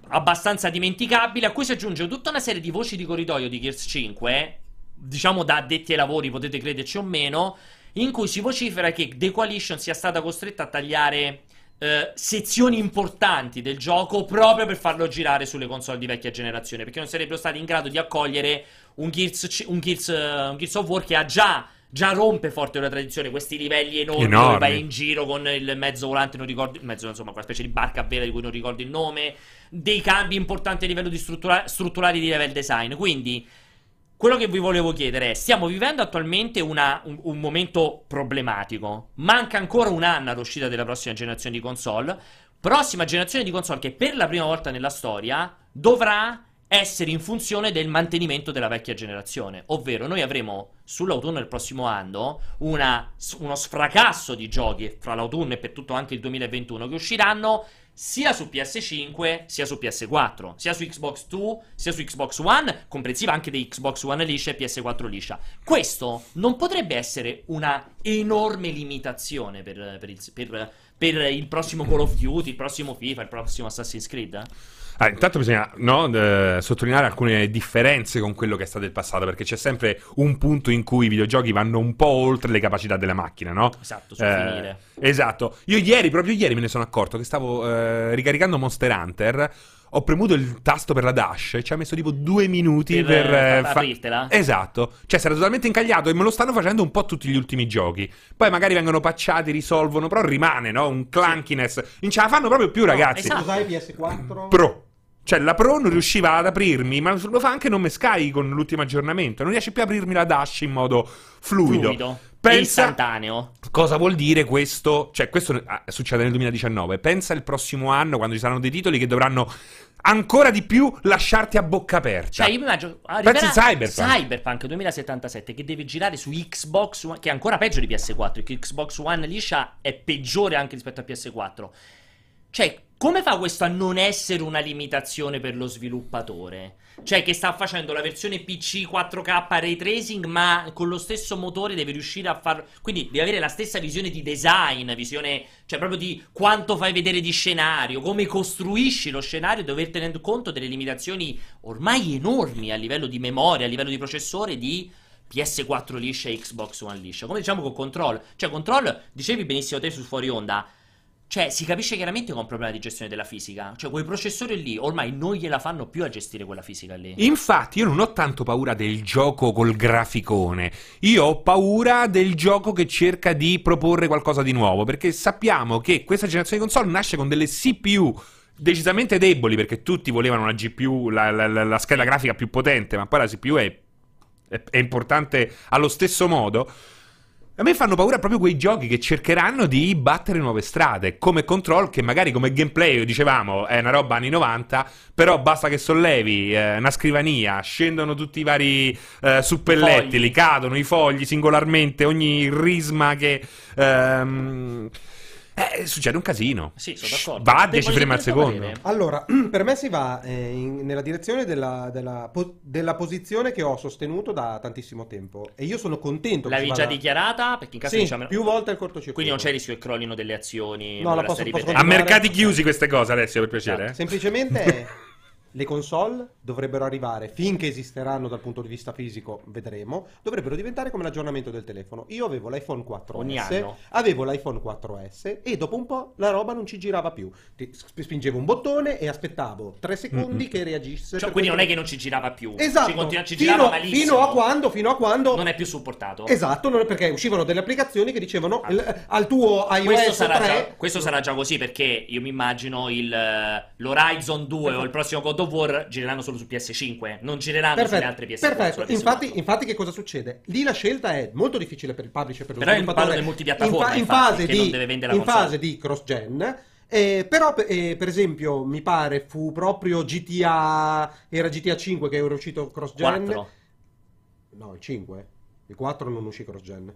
abbastanza dimenticabile, a cui si aggiunge tutta una serie di voci di corridoio di Gears 5, diciamo da addetti ai lavori, potete crederci o meno, in cui si vocifera che The Coalition sia stata costretta a tagliare eh, sezioni importanti del gioco proprio per farlo girare sulle console di vecchia generazione, perché non sarebbero stati in grado di accogliere un Gears, un Gears, uh, un Gears of War che ha già già rompe forte la tradizione, questi livelli enormi, enormi, dove vai in giro con il mezzo volante, non ricordo, il mezzo, insomma, quella specie di barca a vela di cui non ricordo il nome, dei cambi importanti a livello di struttura, strutturali di level design. Quindi, quello che vi volevo chiedere è: stiamo vivendo attualmente una, un, un, momento problematico. Manca ancora un anno all'uscita della prossima generazione di console. Prossima generazione di console che per la prima volta nella storia dovrà essere in funzione del mantenimento della vecchia generazione. Ovvero, noi avremo sull'autunno del prossimo anno una, uno sfracasso di giochi fra l'autunno e per tutto anche il 2021 che usciranno sia su PS5 sia su PS4, sia su Xbox 2 sia su Xbox One, comprensiva anche di Xbox One liscia e PS4 liscia. Questo non potrebbe essere una enorme limitazione per, per, il, per, per il prossimo Call of Duty, il prossimo FIFA, il prossimo Assassin's Creed? Ah, intanto bisogna no, eh, sottolineare alcune differenze con quello che è stato il passato, perché c'è sempre un punto in cui i videogiochi vanno un po' oltre le capacità della macchina, no? Esatto, su eh, finire. Esatto. Io ieri, proprio ieri me ne sono accorto che stavo eh, ricaricando Monster Hunter ho premuto il tasto per la dash e ci ha messo tipo due minuti per, per eh, fa- aprirtela. Esatto, cioè si era totalmente incagliato e me lo stanno facendo un po' tutti gli ultimi giochi. Poi magari vengono pacciati, risolvono, però rimane, no? Un clunkiness. Non ce la fanno proprio più, ragazzi. No, esatto. PS4? Pro. Cioè, la Pro non riusciva ad aprirmi, ma lo fa anche Nome Sky con l'ultimo aggiornamento. Non riesce più ad aprirmi la dash in modo fluido. Fluido. Pensa istantaneo. Cosa vuol dire questo? Cioè, questo ah, succede nel 2019. Pensa il prossimo anno, quando ci saranno dei titoli che dovranno ancora di più lasciarti a bocca aperta. Cioè, io mi immagino. Pensi Cyberpunk. Cyberpunk 2077 che deve girare su Xbox One, che è ancora peggio di PS4. Che Xbox One liscia è peggiore anche rispetto a PS4. Cioè, come fa questo a non essere una limitazione per lo sviluppatore? Cioè che sta facendo la versione PC 4K ray tracing, ma con lo stesso motore deve riuscire a far. Quindi deve avere la stessa visione di design, visione, cioè proprio di quanto fai vedere di scenario, come costruisci lo scenario, dover tenere conto delle limitazioni ormai enormi a livello di memoria, a livello di processore di. PS4 liscia e Xbox One liscia. Come diciamo con Control. Cioè, Control, dicevi benissimo te su fuori onda cioè, si capisce chiaramente che è un problema di gestione della fisica. Cioè, quei processori lì ormai non gliela fanno più a gestire quella fisica lì. Infatti, io non ho tanto paura del gioco col graficone. Io ho paura del gioco che cerca di proporre qualcosa di nuovo. Perché sappiamo che questa generazione di console nasce con delle CPU decisamente deboli. Perché tutti volevano una GPU, la, la, la, la scheda grafica più potente. Ma poi la CPU è, è, è importante allo stesso modo. A me fanno paura proprio quei giochi che cercheranno di battere nuove strade, come Control, che magari come gameplay, dicevamo, è una roba anni 90, però basta che sollevi eh, una scrivania, scendono tutti i vari eh, suppelletti, li cadono i fogli singolarmente, ogni risma che... Ehm, eh, succede un casino. Sì, sono d'accordo. Va a 10 frame al secondo. Parere. Allora, per me si va eh, in, nella direzione della, della, po- della, posizione che ho sostenuto da tantissimo tempo. E io sono contento. L'avevi già dichiarata? Perché in caso sì, diciamo... più volte il cortocircuito. Quindi non c'è il rischio che crollino delle azioni. No, la posso, posso A mercati chiusi queste cose, Alessio, per piacere. Esatto. Semplicemente le console dovrebbero arrivare, finché esisteranno dal punto di vista fisico, vedremo, dovrebbero diventare come l'aggiornamento del telefono. Io avevo l'iPhone 4S, Ogni anno. avevo l'iPhone 4S e dopo un po' la roba non ci girava più. Ti- sp- spingevo un bottone e aspettavo 3 secondi che reagisse. Cioè, quindi non è che non ci girava più. Esatto, Ci, continua- ci fino, girava malissimo. fino a quando, fino a quando Non è più supportato. Esatto, non è perché uscivano delle applicazioni che dicevano Ah. il- al tuo iOS Questo sarà, 3 già, questo sarà già così perché io mi immagino il, eh, l'Horizon 2 o il prossimo God of War gireranno solo su PS5, non gireranno sulle altre PS4. perfetto. sulla PS4. Infatti, infatti, che cosa succede? Lì la scelta è molto difficile per il publisher, per lo Però sviluppatore. del multipiattaforma, in, fa- in infatti, fase di, in fase di cross-gen. eh, però, eh, per esempio, mi pare fu proprio GTA. Era GTA 5 che era uscito cross-gen. 4. No, il 5. Il 4 non uscì cross-gen.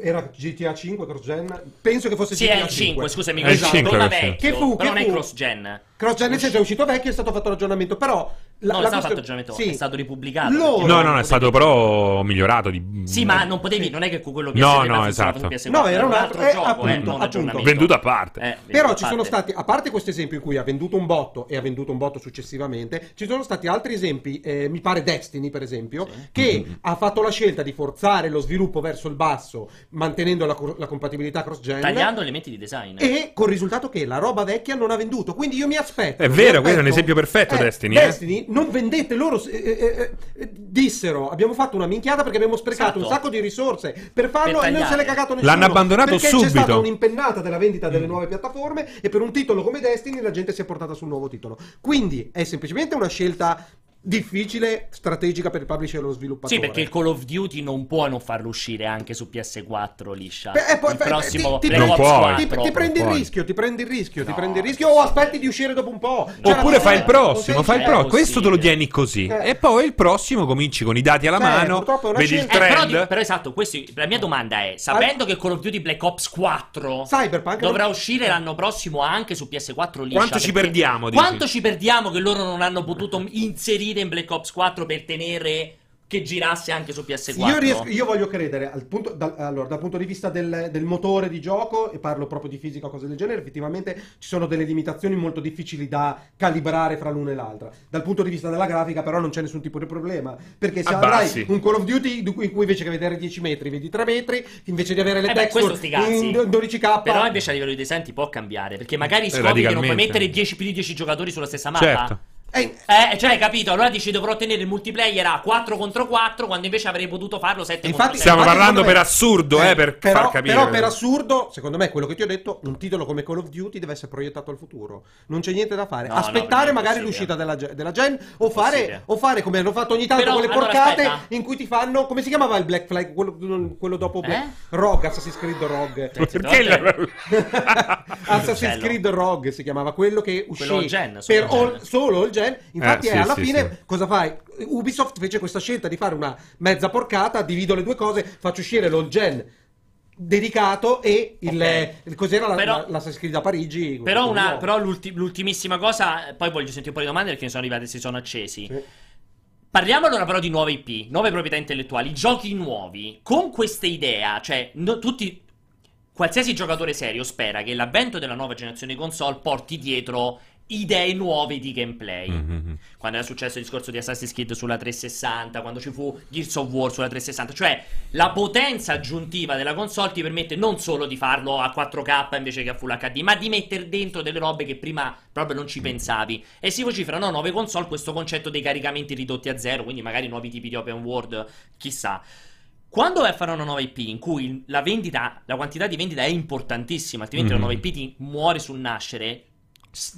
Era GTA 5 cross-gen. Penso che fosse Sì, GTA è il 5, scusami, È il esatto, 5 torna che è vecchio, Che fu- però che non è fu- cross-gen. Cross-gen nel senso è uscito vecchio e è stato fatto l'aggiornamento, però... La, no, la non è stato questione- aggiornamento, sì. è stato ripubblicato. Loro- No, non no, è potevi- stato però migliorato. Di... Sì, ma non potevi, non è che quello PS3 No, no, esatto. su PS4, No, era un altro- eh, gioco, appunto, eh, appunto. Venduto a parte. Eh, venduto Però a ci sono parte. stati, a parte questo esempio in cui ha venduto un botto e ha venduto un botto successivamente, ci sono stati altri esempi, eh, mi pare Destiny per esempio, Sì. che ha fatto la scelta di forzare lo sviluppo verso il basso, mantenendo la, la compatibilità cross-gen. Tagliando elementi di design. E col risultato che la roba vecchia non ha venduto. Quindi io mi aspetto. È vero, questo è un esempio perfetto, eh, Destiny, eh. Non vendette loro. eh, eh, eh, dissero: Abbiamo fatto una minchiata perché abbiamo sprecato Esatto. un sacco di risorse per farlo Per e non se l'è cagato nessuno. L'hanno abbandonato perché subito. C'è stata un'impennata della vendita delle nuove piattaforme e per un titolo come Destiny la gente si è portata sul nuovo titolo. Quindi è semplicemente una scelta difficile, strategica per il publisher e lo sviluppatore. Sì, perché il Call of Duty non può non farlo uscire anche su PS4 liscia. Beh, e poi- il beh, prossimo ti- ti- Ops puoi. 4. Ti, ti prendi il rischio, ti prendi il rischio, ti No. prendi il rischio o aspetti di uscire dopo un po'. Cioè, Oppure fai il prossimo, fai il prossimo. Questo te lo tieni così. Eh. E poi il prossimo cominci con i dati alla mano, purtroppo è una vedi il scelta- Eh, però, trend. però esatto, questo- la mia domanda è: sapendo che Call of Duty Black Ops 4 Cyberpunk dovrà non- uscire l'anno prossimo anche su PS4 liscia, Quanto ci perdiamo? Quanto ci perdiamo che loro non hanno potuto inserire in Black Ops 4 per tenere che girasse anche su PS4? Io, riesco- io voglio credere, al punto, dal, allora, dal punto di vista del, del motore di gioco, e parlo proprio di fisica o cose del genere, effettivamente ci sono delle limitazioni molto difficili da calibrare fra l'una e l'altra. Dal punto di vista della grafica, però, non c'è nessun tipo di problema. Perché se Abbassi. avrai un Call of Duty in cui in cui invece che vedere 10 metri, vedi 3 metri, invece di avere le Eh beh, questo texture cazzi. in do- 12k. Però invece a livello di design ti può cambiare. Perché magari scopri che non puoi mettere 10 più di 10 giocatori sulla stessa mappa. Certo. Eh, Eh, cioè, hai capito? Allora dici dovrò tenere il multiplayer a 4 contro 4 quando invece avrei potuto farlo 7 Infatti- contro 7. Stiamo infatti, parlando per assurdo, eh, per però, far capire. Però per assurdo, secondo me, quello che ti ho detto, un titolo come Call of Duty deve essere proiettato al futuro. Non c'è niente da fare. No, no, Aspettare è magari l'uscita della, della gen o fare, o fare come hanno fatto ogni tanto Però, quelle allora, porcate aspetta. in cui ti fanno... Come si chiamava il Black Flag? Quello, quello dopo... Eh? Rogue, Assassin's Creed Rogue. Perché il- Assassin's. Creed Rogue si chiamava quello che uscì Quello gen, solo per gen. all- solo il gen. Infatti, Eh, sì, alla sì, fine, sì. cosa fai? Ubisoft fece questa scelta di fare una mezza porcata, divido le due cose, faccio uscire l'all gen dedicato e il, Ok. il- cos'era la, Però- la, l'Assassin's Creed da Parigi. Però, una, però l'ulti- l'ultimissima cosa, poi voglio sentire un po' di domande perché ne sono arrivate e si sono accesi. Sì. Parliamo allora però di nuove IP, nuove proprietà intellettuali, giochi nuovi. Con questa idea, cioè, no- tutti. Qualsiasi giocatore serio spera che l'avvento della nuova generazione di console porti dietro idee nuove di gameplay. Mhm. Quando era successo il discorso di Assassin's Creed sulla 360, quando ci fu Gears of War sulla 360, cioè la potenza aggiuntiva della console ti permette non solo di farlo a 4K invece che a Full HD, ma di mettere dentro delle robe che prima proprio non ci pensavi. E si vociferano nuove console questo concetto dei caricamenti ridotti a zero, quindi magari nuovi tipi di open world, chissà. Quando vai a fare una nuova IP in cui la vendita, la quantità di vendita è importantissima, altrimenti Mhm. la nuova IP ti muore sul nascere,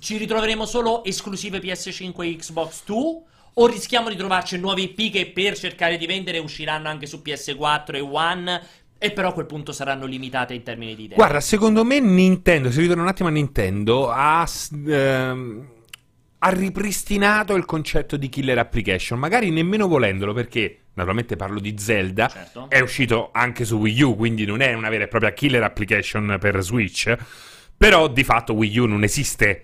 ci ritroveremo solo esclusive PS5 e Xbox 2? O rischiamo di trovarci nuove IP che per cercare di vendere usciranno anche su PS4 e One? E però a quel punto saranno limitate in termini di idee. Guarda, secondo me Nintendo, se ritorno un attimo a Nintendo, ha, ehm, ha ripristinato il concetto di killer application, magari nemmeno volendolo, perché naturalmente parlo di Zelda, Certo. è uscito anche su Wii U, quindi non è una vera e propria killer application per Switch, però di fatto Wii U non esiste.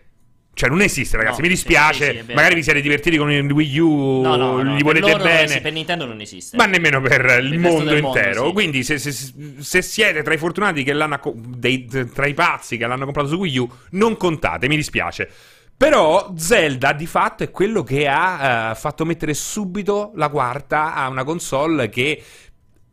Cioè, non esiste, ragazzi. No, mi dispiace. sì, sì, magari vi siete divertiti con il Wii U, No, no, no, gli per volete bene. sì, per Nintendo non esiste. Ma nemmeno per il resto mondo del mondo, intero. sì. Quindi, se, se- se siete tra i fortunati che l'hanno. dei- tra i pazzi che l'hanno comprato su Wii U, non contate, mi dispiace. Però Zelda di fatto è quello che ha eh, fatto mettere subito la quarta a una console che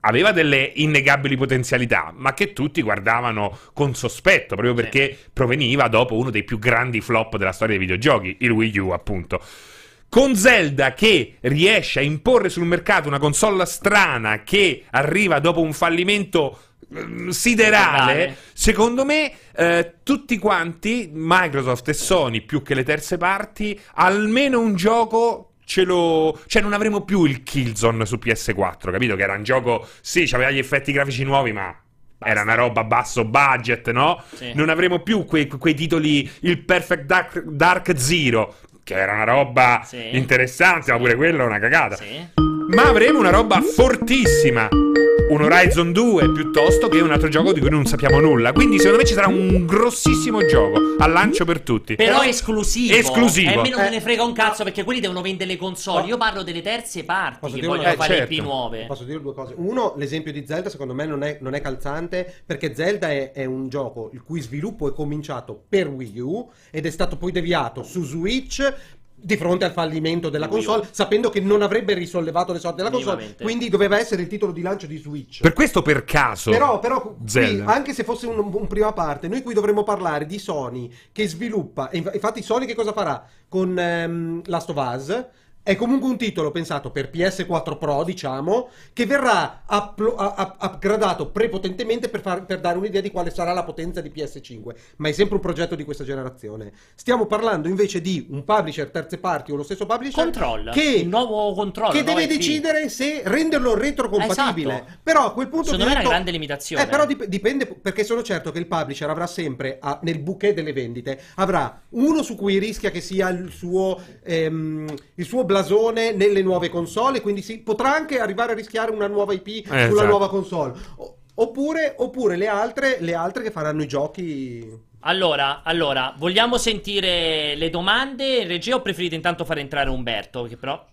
aveva delle innegabili potenzialità, ma che tutti guardavano con sospetto, proprio perché proveniva dopo uno dei più grandi flop della storia dei videogiochi, il Wii U, appunto. Con Zelda che riesce a imporre sul mercato una console strana che arriva dopo un fallimento mm, siderale, Siderale. secondo me eh, tutti quanti, Microsoft e Sony più che le terze parti, almeno un gioco ce lo... cioè non avremo più il Killzone su PS4, capito? Che era un gioco, sì, aveva gli effetti grafici nuovi, ma... Era una roba a basso budget, no? Sì. Non avremo più quei, quei titoli, il Perfect Dark, Dark Zero, che era una roba Sì. interessante, ma pure quello è una cagata. Sì. Ma avremo una roba fortissima. Un Horizon 2 piuttosto che un altro gioco di cui non sappiamo nulla. Quindi, secondo me, ci sarà un grossissimo gioco al lancio per tutti. Però esclusivo. Esclusivo. E a me non me Eh. ne frega un cazzo perché quelli devono vendere le console. Io parlo delle terze parti Posso che dire vogliono una- fare eh, IP certo. nuove. Posso dire due cose. Uno, l'esempio di Zelda secondo me non è, non è calzante perché Zelda è, è un gioco il cui sviluppo è cominciato per Wii U ed è stato poi deviato su Switch di fronte al fallimento della console, sapendo che non avrebbe risollevato le sorti della console, quindi doveva essere il titolo di lancio di Switch. Per questo, per caso. Però, però qui, anche se fosse un, un prima parte, noi qui dovremmo parlare di Sony che sviluppa. e inf- infatti, Sony che cosa farà con ehm, Last of Us? È comunque un titolo pensato per PS4 Pro, diciamo, che verrà a- a- upgradato prepotentemente per, far- per dare un'idea di quale sarà la potenza di PS5. Ma è sempre un progetto di questa generazione. Stiamo parlando invece di un publisher terze parti o lo stesso publisher Control. che il nuovo controllo. che deve decidere se renderlo retrocompatibile. Esatto. Però a quel punto Secondo me è una diventa- grande limitazione. Eh, però dip- dipende perché sono certo che il publisher avrà sempre a- nel bouquet delle vendite avrà uno su cui rischia che sia il suo, ehm, il suo blasone nelle nuove console, quindi si potrà anche arrivare a rischiare una nuova IP sulla esatto. nuova console. Oppure, oppure le altre, le altre che faranno i giochi. Allora, allora, vogliamo sentire le domande? Regia o preferite intanto fare entrare Umberto? Che però...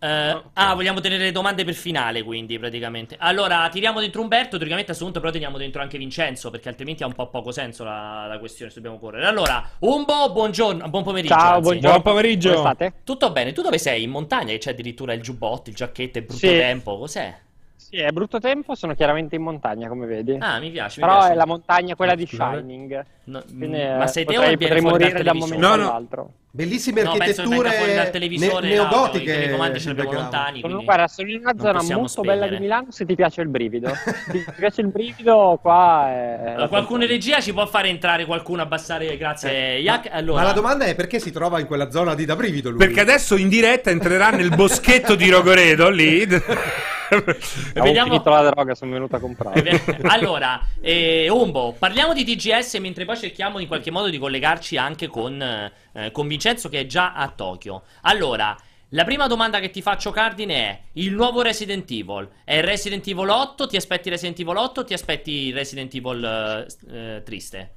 Eh, Ah, vogliamo tenere le domande per finale, quindi, praticamente. Allora, tiriamo dentro Umberto, teoricamente a questo punto però teniamo dentro anche Vincenzo, perché altrimenti ha un po' poco senso la, la questione se dobbiamo correre. Allora, Umbo, buongiorno, buon pomeriggio. Ciao, anzi. buongiorno. Buon pomeriggio. Come state? Tutto bene, tu dove sei? In montagna? Che c'è addirittura il giubbotto, il giacchetto, il brutto Sì. tempo, cos'è? Sì, è brutto tempo, sono chiaramente in montagna, come vedi. Ah, mi piace, mi Però piace. è la montagna quella di. Shining. No, Quindi, ma eh, sei te o potrei, il viene potrei fuori dal morire da un televisore? momento No, no. Bellissime No, penso che venga fuori dal architetture televisore, ne- no, neogotiche. i telecomandi ce li abbiamo lontani. Sono, quindi guarda, sono in una zona molto bella di spegnere. Milano se ti piace il brivido. Se ti piace il brivido, qua è... Allora, qualcuno in regia ci può fare entrare qualcuno, abbassare, grazie, Yak. Allora, Ma la domanda è perché si trova in quella zona di da brivido lui? Perché adesso in diretta entrerà nel boschetto di Rogoredo lì. Ho vediamo- finito la droga, sono venuto a comprare. Eh, allora, eh, Umbo, parliamo di TGS mentre poi cerchiamo in qualche modo di collegarci anche con, eh, con Vincenzo che è già a Tokyo. Allora, la prima domanda che ti faccio, Cardine, è il nuovo Resident Evil. È Resident Evil 8? Ti aspetti Resident Evil 8 o ti aspetti Resident Evil eh, eh, triste?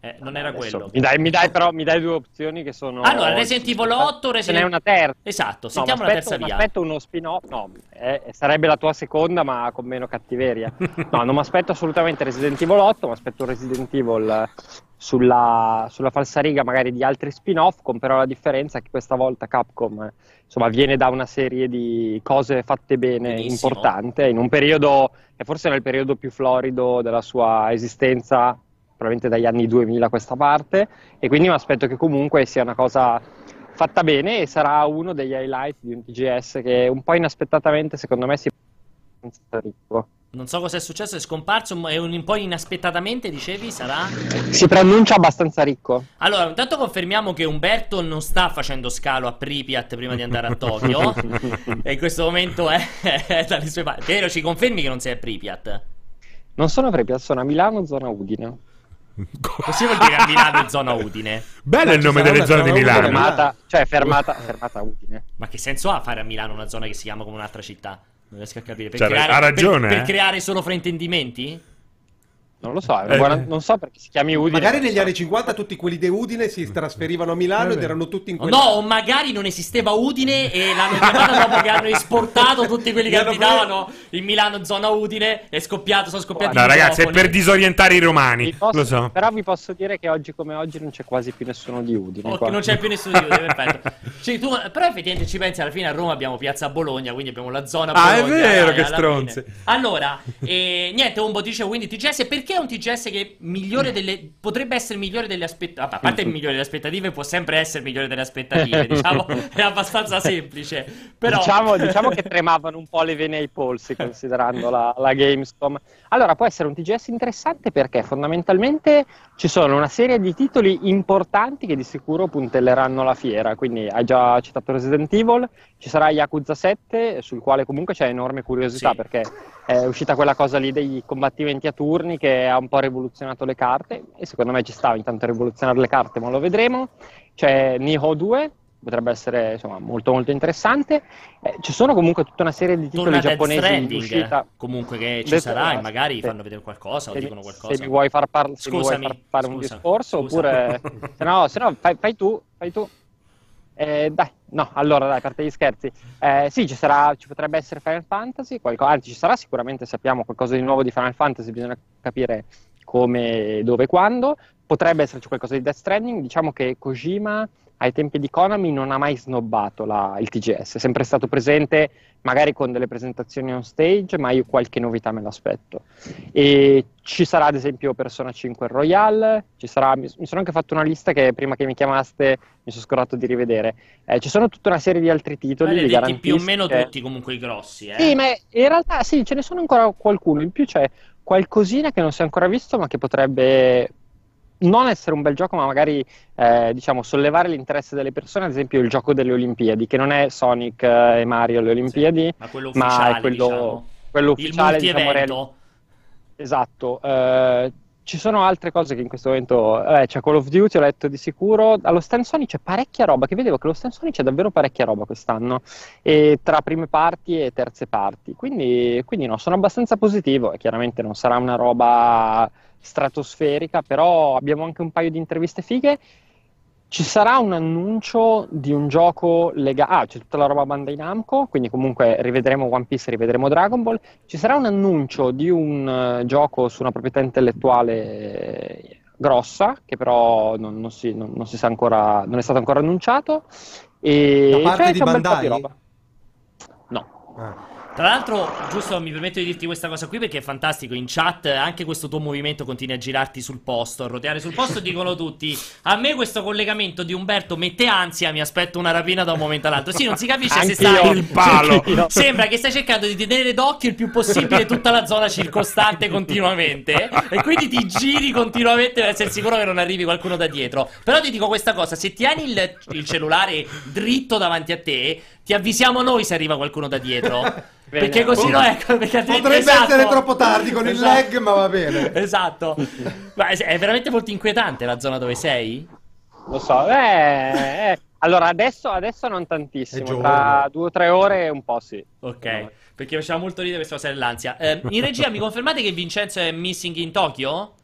Eh, non era Adesso quello. Mi dai, mi dai però mi dai due opzioni che sono... Allora, Resident Evil 8, Ce n'è Resident una terza. Esatto, No, sentiamo la m'aspetto- terza via. m'aspetto uno spin-off, no, eh, sarebbe la tua seconda ma con meno cattiveria. No, non mi aspetto assolutamente Resident Evil 8, mi aspetto un Resident Evil eh, sulla, sulla falsariga magari di altri spin-off, con però la differenza che questa volta Capcom eh, insomma, viene da una serie di cose fatte bene, Benissimo. importante, in un periodo, che forse era il periodo più florido della sua esistenza, probabilmente dagli anni 2000 a questa parte, e quindi mi aspetto che comunque sia una cosa fatta bene e sarà uno degli highlight di un TGS che un po' inaspettatamente secondo me si ricco. Non so cosa è successo, è scomparso, ma è un po' inaspettatamente, dicevi, sarà? Si preannuncia abbastanza ricco. Allora, intanto confermiamo che Umberto non sta facendo scalo a Pripyat prima di andare a Tokyo. e in questo momento è, è dalle sue parti. Vero, ci confermi che non sei a Pripyat? Non sono a Pripyat, sono a Milano, zona Udine. Così vuol dire a Milano, zona Udine. Bello il nome delle zone di Milano. Fermata, cioè fermata, fermata a Udine. Ma che senso ha fare a Milano una zona che si chiama come un'altra città? Non riesco a capire. Per Cioè, creare, ha ragione, Per, eh. per creare solo fraintendimenti? Non lo so, eh, guarda, non so perché si chiami Udine. Magari negli so. anni 50 tutti quelli di Udine si trasferivano a Milano ed erano tutti in quella... No, o magari non esisteva Udine e l'hanno chiamata dopo che hanno esportato tutti quelli che abitavano in Milano, zona Udine. È scoppiato, sono scoppiati No, ragazzi, è per disorientare i romani. Posso- Lo so. Però vi posso dire che oggi come oggi non c'è quasi più nessuno di Udine. Qua. non c'è più nessuno di Udine, perfetto. Cioè, tu- però effettivamente ci pensi, alla fine a Roma abbiamo Piazza Bologna, quindi abbiamo la zona Ah, è Bologna, vero, dai, che stronze. fine. Allora, eh, niente, Umbo dice quindi TGS, perché è un TGS che migliore delle, potrebbe essere migliore delle aspettative, a parte il migliore delle aspettative, può sempre essere migliore delle aspettative, diciamo, è abbastanza semplice, però... Diciamo, diciamo che tremavano un po' le vene ai polsi considerando la, la Gamescom. Allora, può essere un TGS interessante perché fondamentalmente ci sono una serie di titoli importanti che di sicuro puntelleranno la fiera. Quindi hai già citato Resident Evil, ci sarà Yakuza 7, sul quale comunque c'è enorme curiosità Sì. perché è uscita quella cosa lì dei combattimenti a turni che ha un po' rivoluzionato le carte e secondo me ci stava intanto rivoluzionare le carte, ma lo vedremo. C'è Niho 2, potrebbe essere insomma, molto molto interessante. Eh, ci sono comunque tutta una serie di titoli Torna giapponesi in uscita. comunque che ci Death- sarà e magari fanno vedere qualcosa o Se mi- dicono qualcosa. Se mi vuoi far, par- se mi vuoi far fare un scusa, discorso, scusa. oppure se no, se no fai, fai tu, fai tu. Eh, dai, no, allora dai, a parte gli scherzi. Eh, sì, ci sarà, ci potrebbe essere Final Fantasy, qualco- anzi ci sarà sicuramente, sappiamo qualcosa di nuovo di Final Fantasy, bisogna capire come, dove e quando. Potrebbe esserci qualcosa di Death Stranding, diciamo che Kojima ai tempi di Konami non ha mai snobbato la- il TGS, è sempre stato presente magari con delle presentazioni on stage, ma io qualche novità me l'aspetto. E ci sarà ad esempio Persona 5 Royale, ci sarà, mi, sono anche fatto una lista che prima che mi chiamaste mi sono scordato di rivedere. Eh, ci sono tutta una serie di altri titoli. vi Maledetti più o meno tutti comunque i grossi, eh. Sì, ma in realtà sì, ce ne sono ancora qualcuno. In più c'è qualcosina che non si è ancora visto, ma che potrebbe non essere un bel gioco, ma magari eh, diciamo sollevare l'interesse delle persone. Ad esempio, il gioco delle Olimpiadi, che non è Sonic eh, e Mario alle Olimpiadi, ma quello ma ufficiale, è quello, diciamo. quello Il ufficiale, diciamo, multi-evento. Esatto, eh, ci sono altre cose che in questo momento eh, c'è Call of Duty, ho letto di sicuro. Allo stand Sony c'è parecchia roba, che vedevo che allo stand Sony c'è davvero parecchia roba quest'anno, e tra prime parti e terze parti. Quindi, quindi no, sono abbastanza positivo e chiaramente non sarà una roba stratosferica, però abbiamo anche un paio di interviste fighe. Ci sarà un annuncio di un gioco legato. Ah, c'è tutta la roba Bandai Namco, quindi comunque rivedremo One Piece, rivedremo Dragon Ball. Ci sarà un annuncio di un eh, gioco su una proprietà intellettuale eh, grossa, che però non, non si, non- non si sa ancora, non è stato ancora annunciato. E Da parte c'è- di Bandai? roba. No. Ah. Tra l'altro, giusto, mi permetto di dirti questa cosa qui perché è fantastico. In chat anche questo tuo movimento continua a girarti sul posto, a roteare sul posto. dicono tutti: A me questo collegamento di Umberto mette ansia. Mi aspetto una rapina da un momento all'altro. Sì, non si capisce se stai. Il palo. Sembra che stai cercando di tenere d'occhio il più possibile tutta la zona circostante continuamente. E quindi ti giri continuamente per essere sicuro che non arrivi qualcuno da dietro. Però ti dico questa cosa: se tieni il, il cellulare dritto davanti a te, ti avvisiamo noi se arriva qualcuno da dietro. Bene. Perché così no, ecco, perché Potrebbe esatto. essere troppo tardi con il Esatto. lag, ma va bene. Esatto. Ma è veramente molto inquietante la zona dove sei? Lo so, eh, eh. allora adesso, adesso non tantissimo, tra due o tre ore un po' sì. Ok. Perché faceva molto ridere questa cosa dell'ansia. Eh, in regia mi confermate che Vincenzo è missing in Tokyo?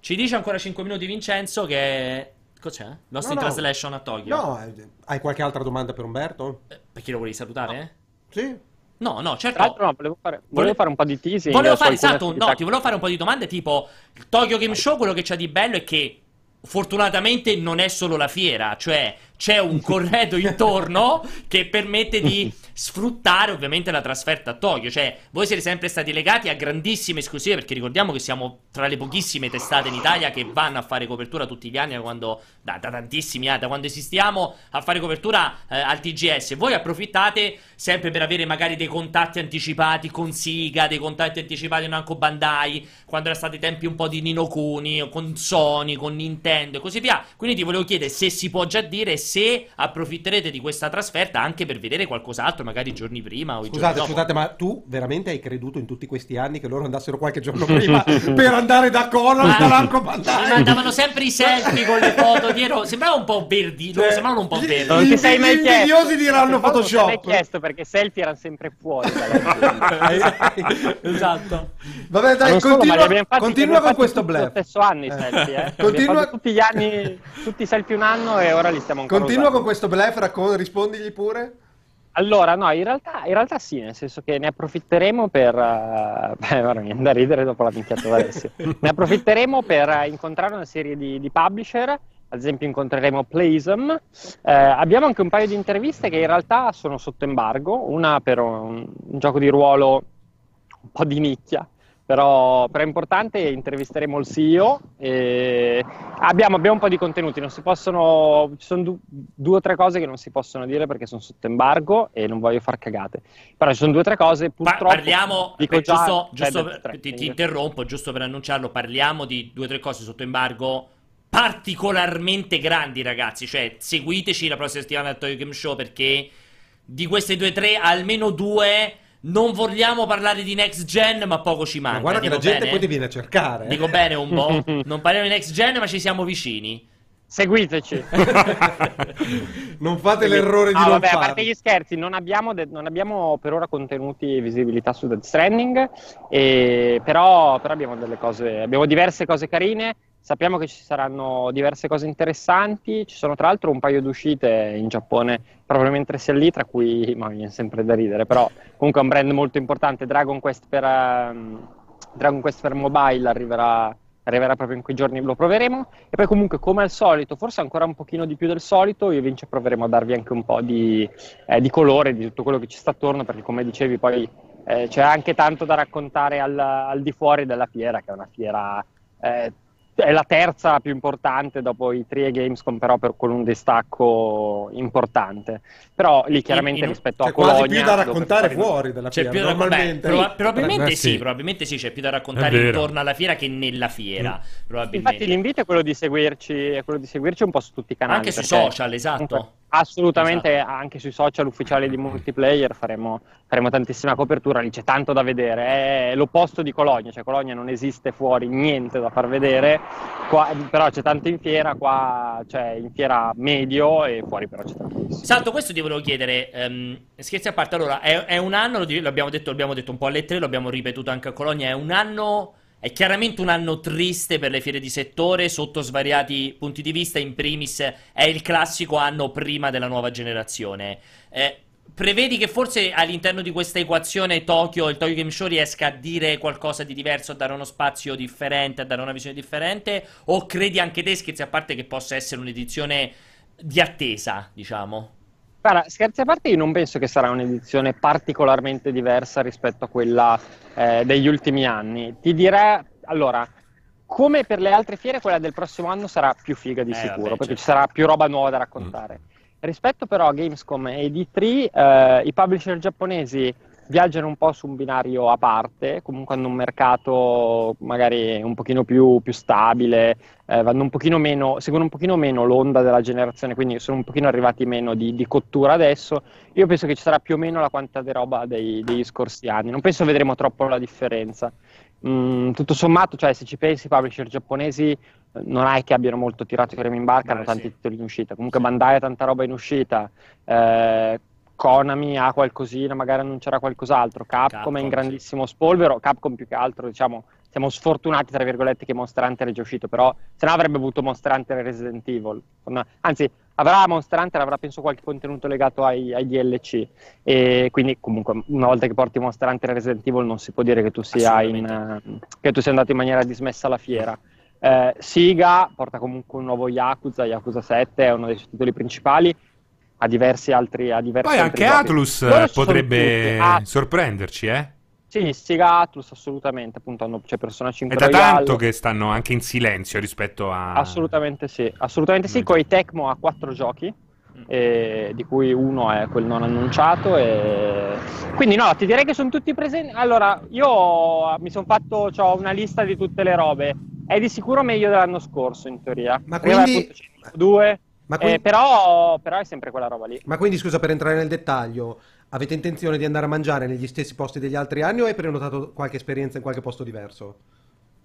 Ci dice ancora 5 minuti Vincenzo che... Cos'è? Lost No, in no. Translation a Tokyo? No, eh, hai qualche altra domanda per Umberto? Eh, perché lo volevi salutare? Sì. No, no, certo. Tra l'altro no, volevo fare, volevo Vole- fare un po' di teasing. Volevo fare esatto, no, ti volevo fare un po' di domande tipo il Tokyo Game Show, quello che c'ha di bello è che fortunatamente non è solo la fiera, cioè c'è un corredo intorno che permette di sfruttare ovviamente la trasferta a Tokyo, cioè voi siete sempre stati legati a grandissime esclusive perché ricordiamo che siamo tra le pochissime testate in Italia che vanno a fare copertura tutti gli anni da quando da, da tantissimi anni, da quando esistiamo a fare copertura eh, al TGS. Voi approfittate sempre per avere magari dei contatti anticipati con Siga, dei contatti anticipati con Namco Bandai, quando erano stati i tempi un po' di Nino Kuni, con Sony, con Nintendo e così via. Quindi ti volevo chiedere se si può già dire se approfitterete di questa trasferta anche per vedere qualcos'altro, magari i giorni prima o i Scusate, giorni dopo. scusate, ma tu veramente hai creduto in tutti questi anni che loro andassero qualche giorno prima per andare da Conan Ma- dall'Arco Mi Bandai? mandavano sempre i selfie con le foto dietro. Sembrava un po' verdi. loro Cioè, sembravano un po' verdi. Non ti sei mai Gli chiesto. invidiosi diranno Poi non ti sei Photoshop. chiesto perché selfie erano sempre fuori. esatto. Vabbè, dai, Non solo, continua, abbiamo fatti- continua abbiamo con questo. Lo stesso anno i selfie, eh. Continua- tutti gli anni, tutti i selfie un anno e ora li stiamo ancora Continua usando. con questo bluff, raccon- rispondigli pure. Allora, no, in realtà, in realtà sì, nel senso che ne approfitteremo per... eh, beh, ora mi viene da ridere dopo la minchiata di Alessio. ne approfitteremo per eh, incontrare una serie di, di publisher, ad esempio incontreremo Playism. Eh, abbiamo anche un paio di interviste che in realtà sono sotto embargo, una per un, un gioco di ruolo un po' di nicchia, però, però è importante, intervisteremo il CEO e abbiamo, abbiamo un po' di contenuti, non si possono, ci sono du- due o tre cose che non si possono dire perché sono sotto embargo e non voglio far cagate, però ci sono due o tre cose Pa- purtroppo... parliamo, dico beh, già, giusto, giusto per- ti, ti interrompo, giusto per annunciarlo, parliamo di due o tre cose sotto embargo particolarmente grandi, ragazzi. Cioè, seguiteci la prossima settimana al Toy Game Show perché di queste due o tre, almeno due, non vogliamo parlare di next gen, ma poco ci manca. Ma guarda che la gente bene? poi ti viene a cercare. eh. Dico bene un po'. Non parliamo di next gen, ma ci siamo vicini. Seguiteci! non fate l'errore di Ah, non vabbè, a farlo. parte gli scherzi, non abbiamo, de- non abbiamo per ora contenuti e visibilità su Death Stranding, e- però, però abbiamo delle cose, abbiamo diverse cose carine. Sappiamo che ci saranno diverse cose interessanti. Ci sono tra l'altro un paio di uscite in Giappone proprio mentre è lì, tra cui, ma mi viene sempre da ridere, però comunque è un brand molto importante. Dragon Quest per, ehm, Dragon Quest per mobile arriverà, arriverà proprio in quei giorni, lo proveremo. E poi comunque, come al solito, forse ancora un pochino di più del solito, io e Vince proveremo a darvi anche un po' di, eh, di colore di tutto quello che ci sta attorno, perché come dicevi poi eh, c'è anche tanto da raccontare al, al di fuori della fiera, che è una fiera... eh, è la terza più importante dopo i tre Gamescom, però per, con un distacco importante. Però lì chiaramente in- rispetto C'è a Colonia... quasi più da raccontare fuori- C'è fiera, più da normalmente. beh, proba- probabilmente Eh, sì, sì. probabilmente sì, c'è più da raccontare intorno alla fiera che nella fiera. Probabilmente. Infatti l'invito è quello di seguirci, è quello di seguirci un po' su tutti i canali. Anche sui social, esatto. comunque, assolutamente, anche sui social ufficiali di multiplayer faremo, faremo tantissima copertura, lì c'è tanto da vedere. È l'opposto di Colonia, cioè Colonia non esiste fuori niente da far vedere, qua- però c'è tanto in fiera, qua c'è in fiera medio e fuori però c'è tantissimo. Esatto, questo ti volevo chiedere. ehm, scherzi a parte, allora, è, è un anno, l'abbiamo detto, l'abbiamo detto un po' alle tre, l'abbiamo ripetuto anche a Colonia, è un anno, è chiaramente un anno triste per le fiere di settore, sotto svariati punti di vista, in primis è il classico anno prima della nuova generazione. Eh, prevedi che forse all'interno di questa equazione Tokyo, il Tokyo Game Show riesca a dire qualcosa di diverso, a dare uno spazio differente, a dare una visione differente? O credi anche te, scherzi a parte, che possa essere un'edizione di attesa, diciamo? Guarda, scherzi a parte, io non penso che sarà un'edizione particolarmente diversa rispetto a quella eh, degli ultimi anni. Ti direi, allora, come per le altre fiere, quella del prossimo anno sarà più figa di Eh, sicuro, vabbè, perché certo. ci sarà più roba nuova da raccontare. Rispetto però a Gamescom e D3, eh, i publisher giapponesi viaggiano un po' su un binario a parte, comunque hanno un mercato magari un pochino più, più stabile, eh, vanno un pochino meno, seguono un pochino meno l'onda della generazione, quindi sono un pochino arrivati meno di, di cottura adesso. Io penso che ci sarà più o meno la quantità di roba dei- degli scorsi anni, non penso vedremo troppo la differenza. Mm, tutto sommato, cioè, se ci pensi, i publisher giapponesi eh, non è che abbiano molto tirato i remi in barca, hanno Beh, tanti sì. titoli in uscita. Comunque Bandai ha tanta roba in uscita. eh, Konami ha qualcosina, magari annuncerà qualcos'altro. Capcom, Capcom, è in sì. grandissimo spolvero. Capcom più che altro, diciamo, siamo sfortunati, tra virgolette, che Monster Hunter è già uscito, però se no avrebbe avuto Monster Hunter e Resident Evil. Anzi, avrà Monster Hunter, avrà penso qualche contenuto legato ai, ai DLC. E quindi comunque una volta che porti Monster Hunter e Resident Evil non si può dire che tu sia, in, eh, che tu sia andato in maniera dismessa alla fiera. Eh, Siga porta comunque un nuovo Yakuza, Yakuza 7 è uno dei suoi titoli principali, a diversi altri... A diversi Poi anche giochi. Atlus eh, potrebbe At- ah, sorprenderci, eh? Sì, Sega Atlus assolutamente, appunto hanno, c'è Persona 5 È da Royale. tanto che stanno anche in silenzio rispetto a... Assolutamente sì, assolutamente sì, mm. Coi Tecmo ha quattro giochi, mm. eh, di cui uno è quel non annunciato. E... Quindi no, ti direi che sono tutti presenti. Allora, io mi sono fatto ho una lista di tutte le robe. È di sicuro meglio dell'anno scorso, in teoria. Ma quindi... 2, eh, quindi... eh, però, però, è sempre quella roba lì. Ma quindi, scusa, per entrare nel dettaglio, avete intenzione di andare a mangiare negli stessi posti degli altri anni o hai prenotato qualche esperienza in qualche posto diverso?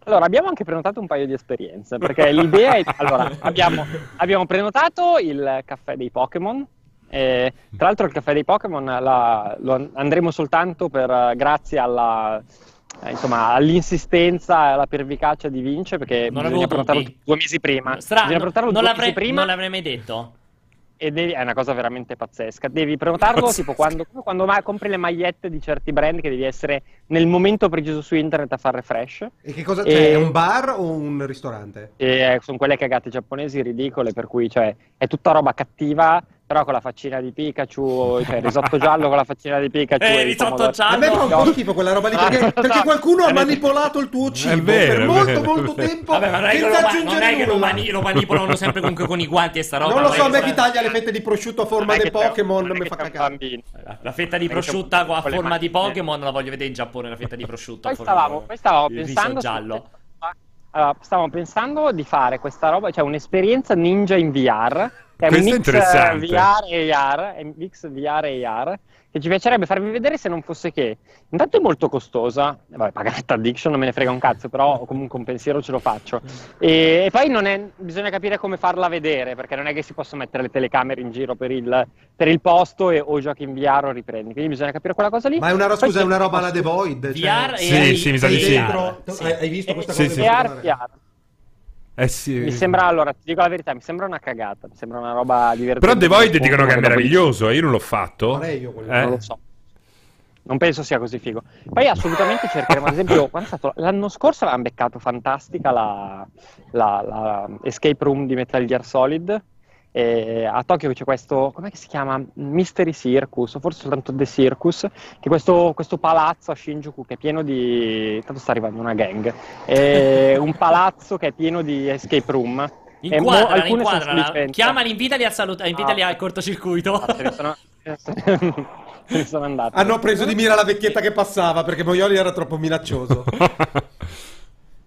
Allora, abbiamo anche prenotato un paio di esperienze, perché l'idea è... Allora, abbiamo, abbiamo prenotato il caffè dei Pokémon, tra l'altro il caffè dei Pokémon lo andremo soltanto per, grazie alla insomma, all'insistenza e alla pervicacia di Vince, perché Non bisogna prenotarlo due mesi prima. Strano, bisogna prenotarlo non due l'avrei, mesi prima non l'avrei mai detto. e devi, è una cosa veramente pazzesca. Devi prenotarlo Pazzesca. tipo quando, quando ma- compri le magliette di certi brand che devi essere nel momento preciso su internet a fare refresh. E che cosa c'è? È un bar o un ristorante? E sono quelle cagate giapponesi ridicole, per cui cioè, è tutta roba cattiva, però con la faccina di Pikachu, cioè risotto giallo con la faccina di Pikachu. Eh, e il risotto giallo. A me fa un po' schifo quella roba lì perché, perché no. qualcuno ha manipolato il tuo cibo vero, per molto vero. molto tempo Vabbè, ma non è che, senza lo, non è che lo, nulla. mani- lo manipolano sempre comunque con i guanti e sta roba. non lo so, a che me chi taglia le fette di prosciutto a forma c'è- Pokémon mi fa cagare. La fetta di prosciutto a forma di. Pokémon la voglio vedere in Giappone, la fetta di prosciutto. a Poi forma stavamo, di- poi stavamo il pensando giallo. Allora, stavamo pensando di fare questa roba, cioè un'esperienza ninja in VR, è un Questo è mix interessante. eh, VR e AR, è un mix VR e AR, che ci piacerebbe farvi vedere se non fosse che intanto è molto costosa, vabbè, Paganetta Addiction non me ne frega un cazzo, però comunque un pensiero ce lo faccio. E, e poi non è, bisogna capire come farla vedere, perché non è che si possono mettere le telecamere in giro per il, per il posto e, o giochi in VR o riprendi, quindi bisogna capire quella cosa lì. Ma è una, scusa, è una roba alla The Void. cioè, VR e Sì, sì, mi sa di sì. Sì. hai, visto questa Sì, cosa? sì. in VR? VR. Eh sì. Mi sembra, allora, ti dico la verità, mi sembra una cagata, mi sembra una roba divertente. Però The Void dicono che è meraviglioso, e io non l'ho fatto. Farei io. Eh. Non lo so. Non penso sia così figo. Poi assolutamente cercheremo, ad esempio, quando è stato- l'anno scorso avevamo beccato fantastica la, la- la escape room di Metal Gear Solid. E a Tokyo c'è questo, com'è che si chiama? Mystery Circus, o forse soltanto The Circus, che è questo, questo palazzo a Shinjuku che è pieno di... Tanto sta arrivando una gang. È un palazzo che è pieno di escape room. E mo- Inquadrala, alcune inquadrala. Chiamali, invitali, al saluto, invitali Ah. al cortocircuito. Ah, se ne sono, sono andati. Hanno preso di mira la vecchietta che passava perché Moioli era troppo minaccioso.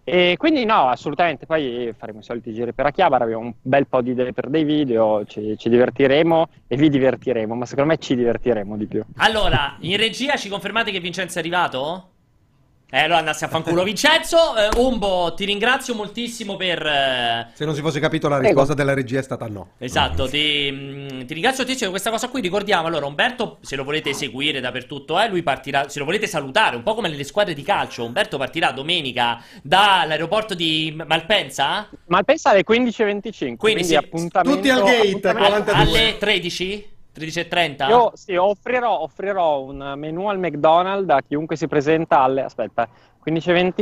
E quindi no, assolutamente, poi faremo i soliti giri per Akihabara, abbiamo un bel po' di idee per dei video, ci, ci divertiremo e vi divertiremo, ma secondo me ci divertiremo di più. Allora, in regia ci confermate che Vincenzo è arrivato? Eh, allora andassi a fanculo Vincenzo. Eh, Umbo, ti ringrazio moltissimo per... eh, Se non si fosse capito la risposta della regia è stata no. Esatto, ti, mm, ti ringrazio tantissimo per questa cosa qui. Ricordiamo allora, Umberto, se lo volete seguire dappertutto, eh, lui partirà. Se lo volete salutare, un po' come nelle squadre di calcio. Umberto partirà domenica dall'aeroporto di Malpensa Malpensa alle 15.25, quindi, sì, appuntamento... tutti al gate, appuntamento- 42. alle 13? 13.30? Io sì, offrirò, offrirò un menù al McDonald's a chiunque si presenta alle... aspetta, 15.25...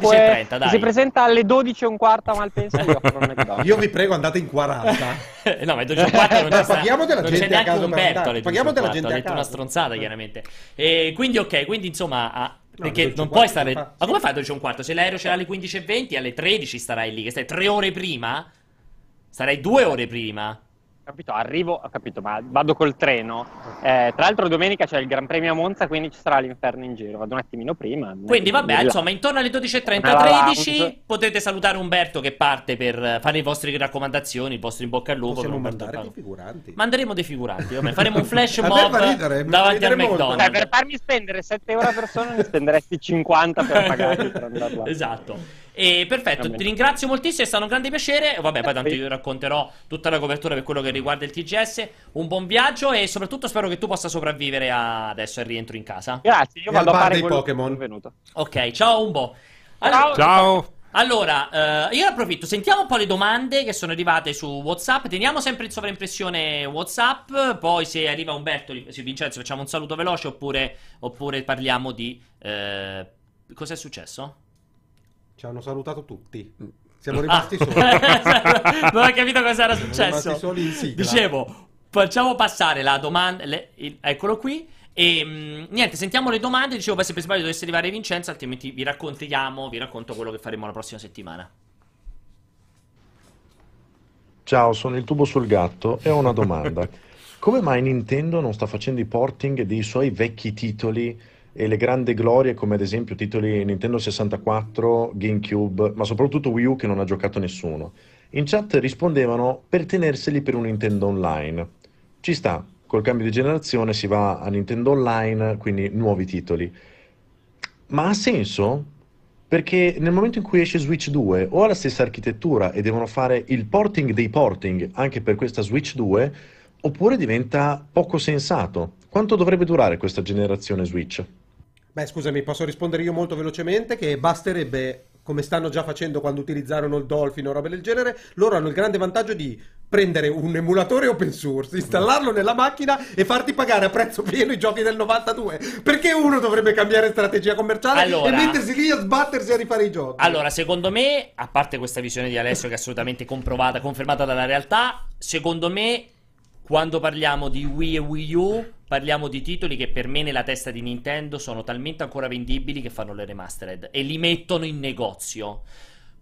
13.30, chi dai. si presenta alle 12.15 a Malpensa gli offro un McDonald's. Io vi prego andate in 40. no, ma il 12.04 non sta- paghiamo della non gente c'è a neanche caso per Umberto alle Paghiamo della 12.04, gente ha a detto una caso. stronzata chiaramente. E quindi ok, quindi insomma... No, perché alle non 12.15 puoi stare... fa- Ma come fai alle 12.15? Se l'aereo c'era alle 15.20, alle 13 starai lì, che stai tre ore prima? Sarai due ore prima. Capito, arrivo, ho capito, ma vado col treno. Eh, tra l'altro domenica c'è il Gran Premio a Monza, quindi ci sarà l'inferno in giro. Vado un attimino prima. Quindi vabbè, insomma, intorno alle 12.30, Nella 13 lounge. potete salutare Umberto che parte per fare le vostre raccomandazioni, il vostro in bocca al lupo. Possiamo mandare Paolo. dei figuranti. Manderemo dei figuranti, vabbè, faremo un flash mob ridere, davanti al. McDonald's. Cioè, per farmi spendere 7 euro a persona ne spenderesti 50 per pagarli per andare là. Esatto. E perfetto, ti ringrazio moltissimo, è stato un grande piacere. Vabbè, poi tanto io racconterò tutta la copertura per quello che riguarda il TGS. Un buon viaggio e soprattutto spero che tu possa sopravvivere a- adesso al rientro in casa. Grazie, io E vado a fare dei Pokémon. Ok, ciao Umbo. Allora, Ciao. Ciao. allora, eh, io approfitto, sentiamo un po' le domande che sono arrivate su WhatsApp. Teniamo sempre in sovraimpressione WhatsApp. Poi, se arriva Umberto, se Vincenzo, facciamo un saluto veloce. Oppure, oppure parliamo di. Eh, cos'è successo? Ci hanno salutato tutti. Siamo Ah. rimasti soli. non ho capito cosa era Siamo successo. rimasti soli in sigla. Dicevo, facciamo passare la domanda. le- il- eccolo qui. E mh, niente, sentiamo le domande. Dicevo, poi se per sbaglio dovesse arrivare Vincenzo, altrimenti vi raccontiamo, vi racconto quello che faremo la prossima settimana. Ciao, sono il tubo sul gatto e ho una domanda. Come mai Nintendo non sta facendo i porting dei suoi vecchi titoli e le grandi glorie come ad esempio titoli Nintendo 64, GameCube, ma soprattutto Wii U che non ha giocato nessuno? In chat rispondevano per tenerseli per un Nintendo Online. Ci sta, col cambio di generazione si va a Nintendo Online, quindi nuovi titoli. Ma ha senso? Perché nel momento in cui esce Switch 2 o ha la stessa architettura e devono fare il porting dei porting anche per questa Switch 2, oppure diventa poco sensato. Quanto dovrebbe durare questa generazione Switch? Beh, scusami, posso rispondere io molto velocemente che basterebbe, come stanno già facendo quando utilizzarono il Dolphin o robe del genere, loro hanno il grande vantaggio di prendere un emulatore open source, installarlo nella macchina e farti pagare a prezzo pieno i giochi del 92. Perché uno dovrebbe cambiare strategia commerciale Allora- e mettersi lì a sbattersi a rifare i giochi? Allora, secondo me, a parte questa visione di Alessio che è assolutamente comprovata, confermata dalla realtà, secondo me, quando parliamo di Wii e Wii U, parliamo di titoli che per me nella testa di Nintendo sono talmente ancora vendibili che fanno le remastered e li mettono in negozio.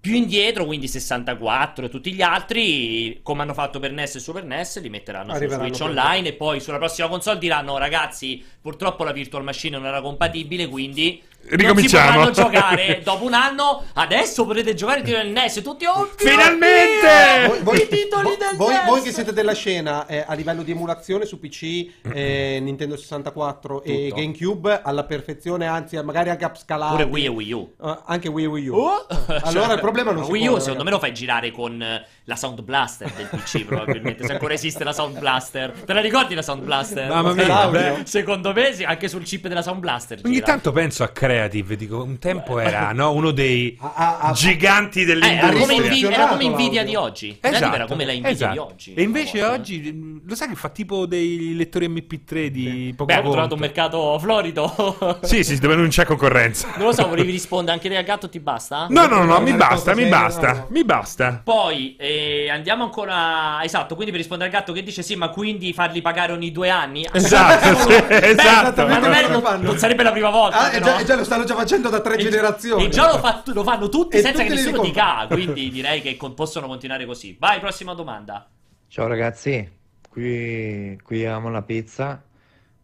Più indietro, quindi 64 e tutti gli altri, come hanno fatto per NES e Super NES, li metteranno su Switch Online e poi sulla prossima console diranno ragazzi, purtroppo la Virtual Machine non era compatibile, quindi non si Ricominciamo." potranno giocare dopo un anno. Adesso potete giocare il titolo del NES e tutti oh, Finalmente! Dio, i titoli voi- del voi- NES! voi che siete della scena eh, a livello di emulazione su PC, eh, Nintendo 64 e Tutto. GameCube alla perfezione, anzi magari anche upscalati. Pure Wii e Wii U. Eh, anche Wii e Wii U. Oh! Allora il problema non si Wii U secondo me lo fai girare con la Sound Blaster del PC probabilmente se ancora esiste la Sound Blaster te la ricordi la Sound Blaster? Mamma mia, beh. secondo me sì, anche sul chip della Sound Blaster Ogni gira. tanto penso a Creative, dico, un tempo era no, uno dei ah, ah, giganti Eh, era, dell'industria. come Nvi- rivoluzionato era come Nvidia di oggi Creative era come la Nvidia esatto. di oggi E invece volta. oggi, mh, lo sai che fa tipo dei lettori MP3 di poco Beh, hanno trovato un mercato florido Sì, sì, dove non c'è concorrenza. non lo so volevi rispondere anche te al gatto ti basta? No, no, no, Una mi risposta basta, mi basta, no. mi basta. Poi eh, andiamo ancora. Esatto, quindi per rispondere al gatto che dice sì, ma quindi farli pagare ogni due anni? Esatto, sì, Beh, esatto. Ma non, è- non- non sarebbe la prima volta. Ah, e però. già, e già lo stanno già facendo da tre E- generazioni. E già lo, fa- lo fanno tutti E senza tutti che nessuno dica. ricordano. Quindi direi che con- possono continuare così. Vai, prossima domanda. Ciao ragazzi, qui, qui amo la pizza,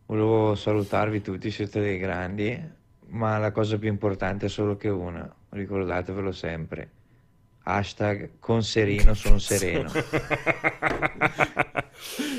volevo salutarvi tutti, siete dei grandi, ma la cosa più importante è solo che una, ricordatevelo sempre. Hashtag con Serino sono sereno.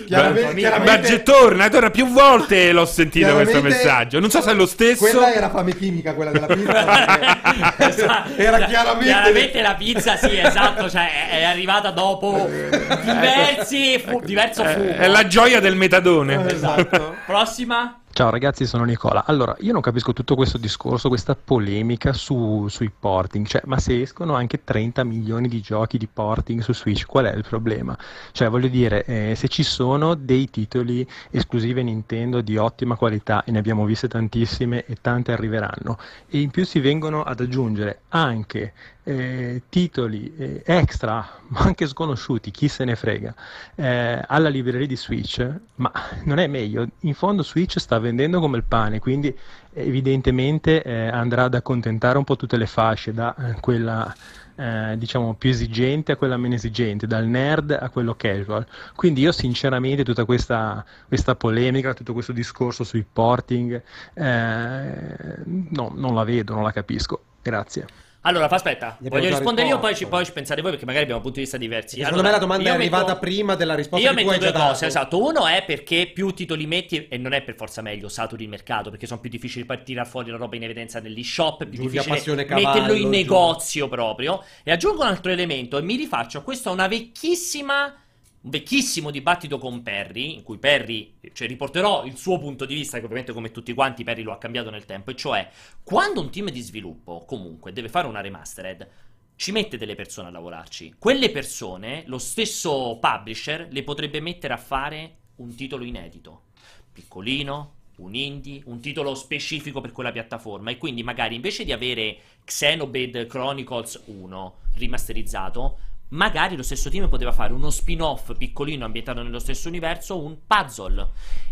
Chiaramente- chiaramente- Ma ge- torna, torna più volte l'ho sentito questo messaggio. Non so se è lo stesso. Quella era fame chimica, quella della pizza. perché Esatto. era chiaramente... Chiaramente la pizza, sì, esatto. Cioè, è, arrivata dopo diversi. Fu- diverso È, fumo. è la gioia del metadone. Esatto. Prossima. Ciao ragazzi, sono Nicola. Allora, io non capisco tutto questo discorso, questa polemica su- sui porting, cioè, ma se escono anche 30 milioni di giochi di porting su Switch, qual è il problema? Cioè, voglio dire, eh, se ci sono dei titoli esclusivi Nintendo di ottima qualità, e ne abbiamo viste tantissime e tante arriveranno, e in più si vengono ad aggiungere anche eh, titoli eh, extra, ma anche sconosciuti, chi se ne frega, eh, alla libreria di Switch, ma non è meglio. In fondo Switch sta vendendo come il pane, quindi evidentemente eh, andrà ad accontentare un po' tutte le fasce, da eh, quella eh, diciamo più esigente a quella meno esigente, dal nerd a quello casual. Quindi io sinceramente tutta questa, questa polemica, tutto questo discorso sui porting, no, non la vedo, non la capisco. Grazie. Allora, fa aspetta, Gli voglio rispondere io, poi ci, poi ci pensate voi perché magari abbiamo punti di vista diversi. Secondo Allora, me la domanda è metto- arrivata prima della risposta Io che tu metto hai due già dato. cose, esatto. Uno è perché più titoli metti, e non è per forza meglio, saturi il mercato, perché sono più difficili poi tirare fuori la roba in evidenza negli shop, è più Giulia difficile Cavallo, metterlo in Giulia. negozio proprio. E aggiungo un altro elemento e mi rifaccio a questo una vecchissima un vecchissimo dibattito con Perry, in cui Perry, cioè riporterò il suo punto di vista, che ovviamente come tutti quanti Perry lo ha cambiato nel tempo, e cioè quando un team di sviluppo comunque deve fare una remastered, ci mette delle persone a lavorarci. Quelle persone, lo stesso publisher, le potrebbe mettere a fare un titolo inedito, piccolino, un indie, un titolo specifico per quella piattaforma. E quindi magari invece di avere Xenoblade Chronicles 1 rimasterizzato, magari lo stesso team poteva fare uno spin-off piccolino ambientato nello stesso universo, un puzzle.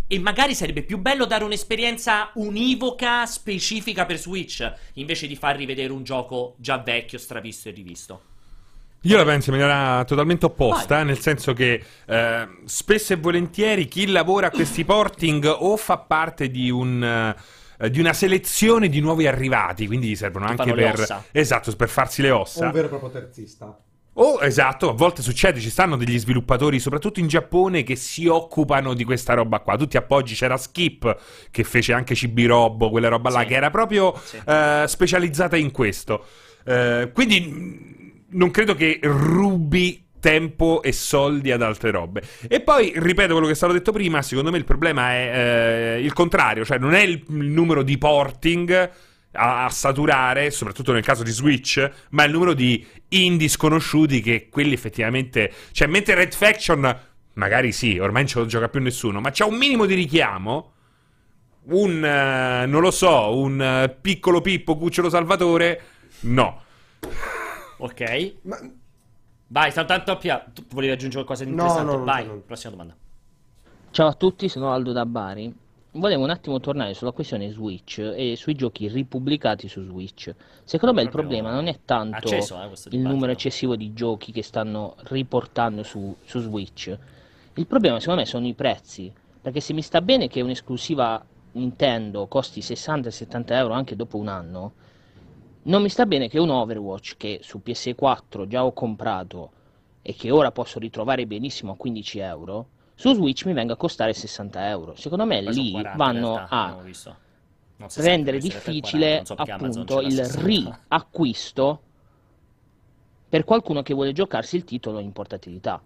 E magari sarebbe più bello dare un'esperienza univoca, specifica per Switch, invece di far rivedere un gioco già vecchio, stravisto e rivisto. Io la penso in maniera totalmente opposta, Vai. nel senso che eh, spesso e volentieri chi lavora a questi porting o fa parte di un... eh, di una selezione di nuovi arrivati, quindi gli servono anche per esatto, per farsi le ossa. un vero e proprio terzista. Oh, esatto, a volte succede, ci stanno degli sviluppatori, soprattutto in Giappone, che si occupano di questa roba qua. Tutti appoggi c'era Skip, che fece anche Cibi Robo, quella roba là, Sì. che era proprio Sì. eh, specializzata in questo. Eh, quindi non credo che rubi tempo e soldi ad altre robe. E poi, ripeto quello che è stato detto prima, secondo me il problema è eh, il contrario, cioè non è il, il numero di porting a, a saturare, soprattutto nel caso di Switch, ma il numero di indie sconosciuti che quelli effettivamente... Cioè, mentre Red Faction, magari sì, ormai non ce lo gioca più nessuno, ma c'è un minimo di richiamo, un, eh, non lo so, un eh, piccolo Pippo Cucciolo Salvatore, no. Ok. Ma- Vai, soltanto Pia. Tu volevi aggiungere qualcosa di No, interessante? no, no, Vai, no, no. prossima domanda. Ciao a tutti, sono Aldo da Bari. Volevo un attimo tornare sulla questione Switch e sui giochi ripubblicati su Switch. Secondo me il problema non è tanto acceso, eh, il numero eccessivo di giochi che stanno riportando su, su Switch. Il problema secondo me sono i prezzi, perché se mi sta bene che un'esclusiva Nintendo costi 60-70 euro anche dopo un anno, non mi sta bene che un Overwatch che su PS4 già ho comprato e che ora posso ritrovare benissimo a 15 euro, su Switch mi venga a costare 60 euro. Secondo me Poi lì 40 in vanno realtà, a 60, rendere difficile 40, non so appunto il 60. riacquisto per qualcuno che vuole giocarsi il titolo in portatilità.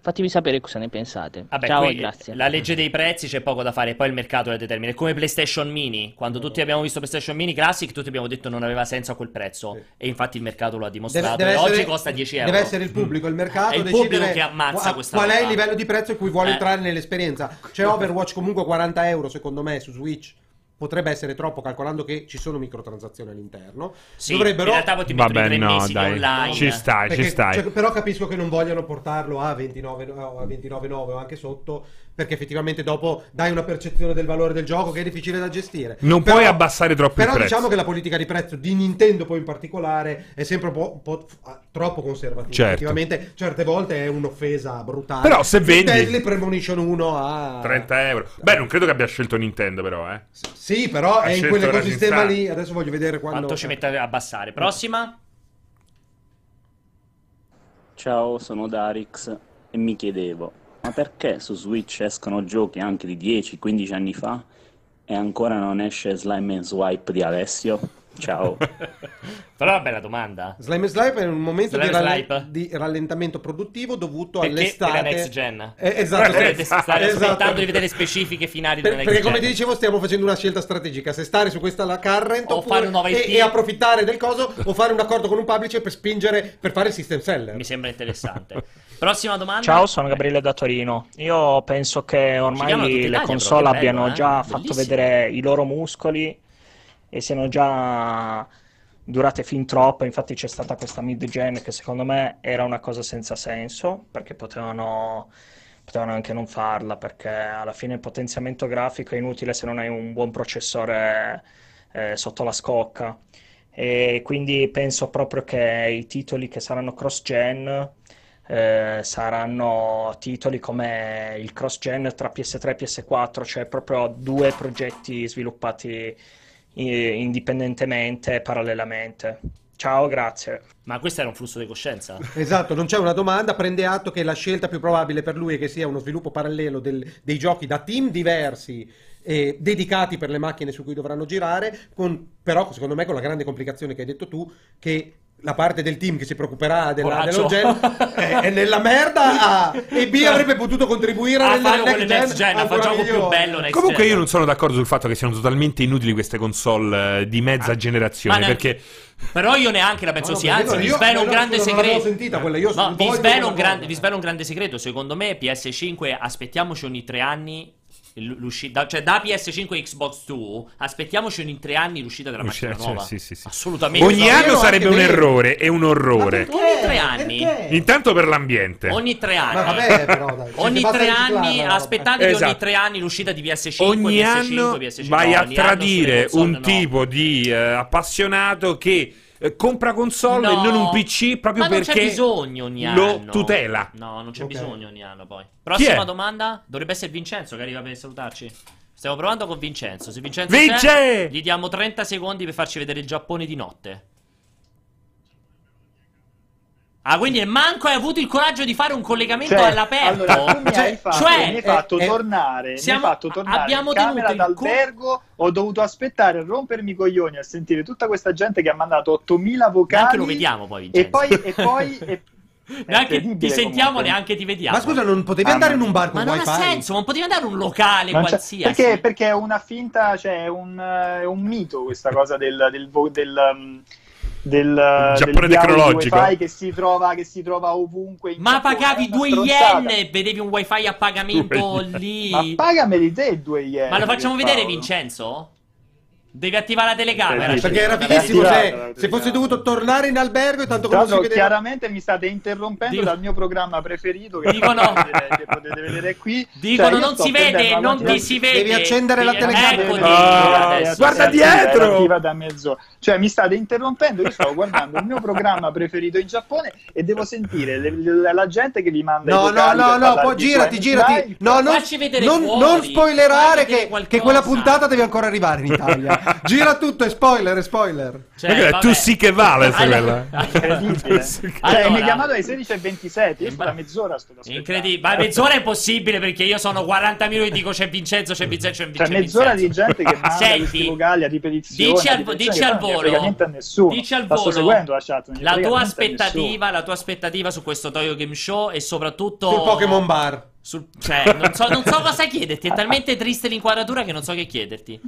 Fatemi sapere cosa ne pensate. Vabbè, Ciao qui e grazie. la legge dei prezzi c'è poco da fare, poi il mercato la determina. È come PlayStation Mini. Quando tutti abbiamo visto PlayStation Mini Classic, tutti abbiamo detto non aveva senso a quel prezzo. Sì. E infatti il mercato lo ha Deve, dimostrato. deve e essere, oggi costa 10 euro. Deve essere il pubblico, il mercato È il pubblico che ammazza questa qual è il livello di prezzo in cui vuole Eh. entrare nell'esperienza. C'è Overwatch comunque a 40 euro secondo me su Switch. Potrebbe essere troppo calcolando che ci sono microtransazioni all'interno. Sì, Dovrebbero... in realtà poi ti mettono i Vabbè, tre no, dai. online. Ci stai, Perché- ci stai. cioè, però capisco che non vogliano portarlo a 29 o a 29,9 o anche sotto, perché effettivamente dopo dai una percezione del valore del gioco che è difficile da gestire. Non Però- puoi abbassare troppo Però il prezzo. diciamo che la politica di prezzo di Nintendo poi in particolare è sempre un po', un po' ah, troppo conservativa. Certo. Effettivamente certe volte è un'offesa brutale. Però se vendi- Deadly Premonition 1 a 30 euro. Beh, non credo che abbia scelto Nintendo, però, eh. Sì, però Ha è in quell'ecosistema lì. Adesso voglio vedere quando Quanto ci mette a abbassare? Prossima? Ciao, sono Darix e mi chiedevo, ma perché su Switch escono giochi anche di 10-15 anni fa e ancora non esce Slime and Swipe di Alessio? Ciao. Però è una bella domanda. Slime and Slipe è un momento di, Slime Slipe? di rallentamento produttivo dovuto Perché all'estate. per la next gen. Eh, esatto, Perché stare esatto. aspettando di vedere le specifiche finali Per- della perché next come gen. ti dicevo stiamo facendo una scelta strategica se stare su questa la current O oppure- fare un e, e approfittare del coso o fare un accordo con un publisher per spingere per fare il system seller Mi sembra interessante. Prossima domanda. Ciao, sono Gabriele da Torino. Io penso che ormai le console che bello, abbiano eh? già fatto Bellissimo. vedere i loro muscoli e siano già durate fin troppo. Infatti c'è stata questa mid-gen che secondo me era una cosa senza senso, perché potevano, potevano anche non farla, perché alla fine il potenziamento grafico è inutile se non hai un buon processore eh, sotto la scocca. E quindi penso proprio che i titoli che saranno cross-gen eh, saranno titoli come il cross-gen tra PS3 e PS4, cioè proprio due progetti sviluppati indipendentemente e parallelamente. Ciao, grazie. Ma questo era un flusso di coscienza? esatto non c'è una domanda prende atto che la scelta più probabile per lui è che sia uno sviluppo parallelo del- dei giochi da team diversi eh, dedicati per le macchine su cui dovranno girare con, però secondo me con la grande complicazione che hai detto tu che la parte del team che si preoccuperà della, dell'ogen è, è nella merda a- e B avrebbe potuto contribuire A fare next next gen, a fare gioco più bello next Comunque gen. io non sono d'accordo sul fatto che siano totalmente inutili queste console eh, di mezza generazione, Ah. Neanche- perché Però io neanche la penso No, perché anzi no, vi io- svelo un grande non l'avevo segreto. sentita quella, io No, vi svelo, un la grande, guardo. vi svelo un grande segreto. Secondo me PS5 aspettiamoci ogni tre anni l'uscita, cioè da PS5 a Xbox 2 aspettiamoci ogni tre anni l'uscita della macchina cioè, nuova. sì, sì, sì. Assolutamente. ogni anno sarebbe un errore e un orrore. perché? Ogni tre anni? Perché? Intanto per l'ambiente. Ogni tre anni. Ma vabbè, però, dai. Ogni tre anni, no? aspettate che ogni Esatto. tre anni l'uscita di PS5, Ogni PS5, anno PS5. vai no, a tradire un no. tipo di eh, appassionato che eh, compra console e No. non un PC proprio Ma non perché c'è bisogno ogni lo anno. tutela. No, non c'è Ok. bisogno ogni anno poi. Prossima è? domanda? Dovrebbe essere Vincenzo che arriva per salutarci. Stiamo provando con Vincenzo. Se Vincenzo Vince! c'è, gli diamo 30 secondi per farci vedere il Giappone di notte. Ah, quindi manco hai avuto il coraggio di fare un collegamento Cioè, all'aperto? allora, tu mi Cioè, hai fatto, cioè, mi hai fatto eh, eh, tornare, siamo- mi hai fatto tornare abbiamo in camera il co- d'albergo, ho dovuto aspettare a rompermi i coglioni a sentire tutta questa gente che ha mandato 8000 vocali Neanche lo vediamo poi, Vincenzo. e poi e poi e- Neanche ti sentiamo, comunque. neanche ti vediamo. Ma scusa, non potevi Ah, andare ma- in un bar con Ma non wifi? ha senso, non potevi andare in un locale Non qualsiasi. perché, perché è una finta, cioè è un, eh, è un mito questa cosa del, del, vo- del, um, del, Giappone tecnologico. wifi che si trova, che si trova ovunque. in Ma Giappone, pagavi una 2 stronzata. yen e vedevi un wifi a pagamento lì. Ma pagameli te 2 yen. Ma lo facciamo vedere, Paolo. Vincenzo? Devi attivare la telecamera. Sì, Perché era fighissimo se, se fosse dovuto tornare in albergo e tanto l'altro, vedeva... chiaramente mi state interrompendo Dico- dal mio programma preferito che, Dicono- potete, vedere, che potete vedere qui. Dicono Cioè, io non si vede, non ti si vede. Devi accendere la Sì, telecamera. Eccoti. Ah, adesso. guarda dietro! da mezz'ora. Cioè, mi state interrompendo. Io stavo guardando il mio programma preferito in Giappone e devo sentire le- le- la gente che vi manda. No, i no, no, no, poi girati, girati. No, non, non, non spoilerare che, che quella puntata deve ancora arrivare in Italia. Gira tutto, è spoiler, è spoiler. Cioè, tu sì che vale, quella. Incredibile. Allora- mi hai chiamato alle 16.27. Io da mezz'ora. Sto da. Incredibile, ma mezz'ora è possibile perché io sono 40 minuti e dico c'è Vincenzo, c'è Vincenzo, c'è Cioè, Vincenzo. mezz'ora di gente che manda Senti, questi vocali a ripetizione. dici al- dici al volo. frega niente a nessuno. Dici al volo seguendo la chat. la tua aspettativa, la tua aspettativa su questo Toyo Game Show e soprattutto Sul Pokémon Bar. sul- cioè, non so, non so cosa chiederti, è talmente triste l'inquadratura che non so che chiederti.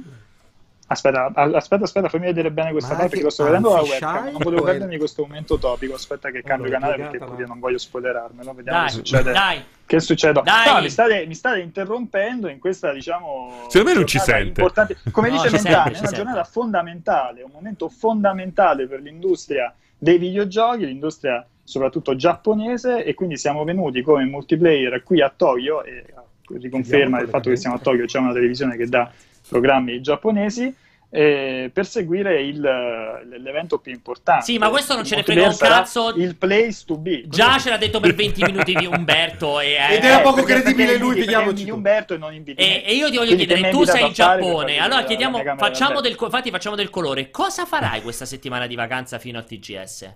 Aspetta, aspetta, aspetta, fammi vedere bene questa Ma parte che lo sto vedendo dalla anzi, webcam. Non volevo perdermi questo momento topico. Aspetta che cambio Allora, canale perché la- così non voglio spoilerarmelo. Vediamo Dai, che succede. dai. Che succede? Dai. No, mi state, mi state interrompendo in questa, diciamo. Secondo me non ci sente. importante. Come No, dice sente, è una sente. giornata fondamentale, un momento fondamentale per l'industria dei videogiochi, l'industria soprattutto giapponese, e quindi siamo venuti come multiplayer qui a Tokyo, e riconferma il fatto che siamo a Tokyo, c'è una televisione che dà programmi giapponesi. eh, per seguire il, l'evento più importante. Sì, ma questo non ce ne frega un cazzo. Il place to be. Già ce l'ha detto per 20 minuti di Umberto e, Ed era Eh, poco credibile lui, vediamoci. Umberto e non inviti E, e io ti voglio Quindi chiedere, tu sei in Giappone, allora chiediamo, facciamo del, infatti facciamo del colore. Cosa farai questa settimana di vacanza fino a TGS?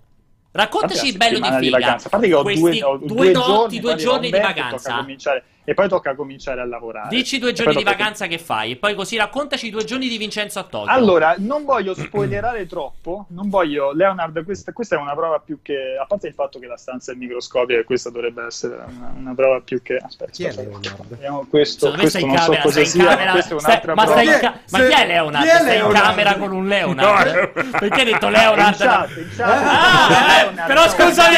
Raccontaci il bello di figa. vacanza. A parte che ho Questi due, ho due due notti, giorni, due giorni di vacanza. cominciare- e poi tocca cominciare a lavorare. Dici due giorni di tocca- vacanza che fai e poi così raccontaci i due giorni di Vincenzo a Tokyo. Allora, non voglio spoilerare troppo, non voglio, Leonard, questa, questa è una prova più che, a parte il fatto che la stanza è microscopica e questa dovrebbe essere una, una prova più che, aspetta, Chi è aspetta, Leonard? vediamo questo, questo non so camera, cosa stai in sia, camera, questa è stai- un'altra ma, prova. stai in Chi è- ca- ma se- chi è Leonard? chi è stai in camera con un Leonard? Perché hai detto Leonard? In chat, in chat. Ah, eh, Leonard, però no. scusami,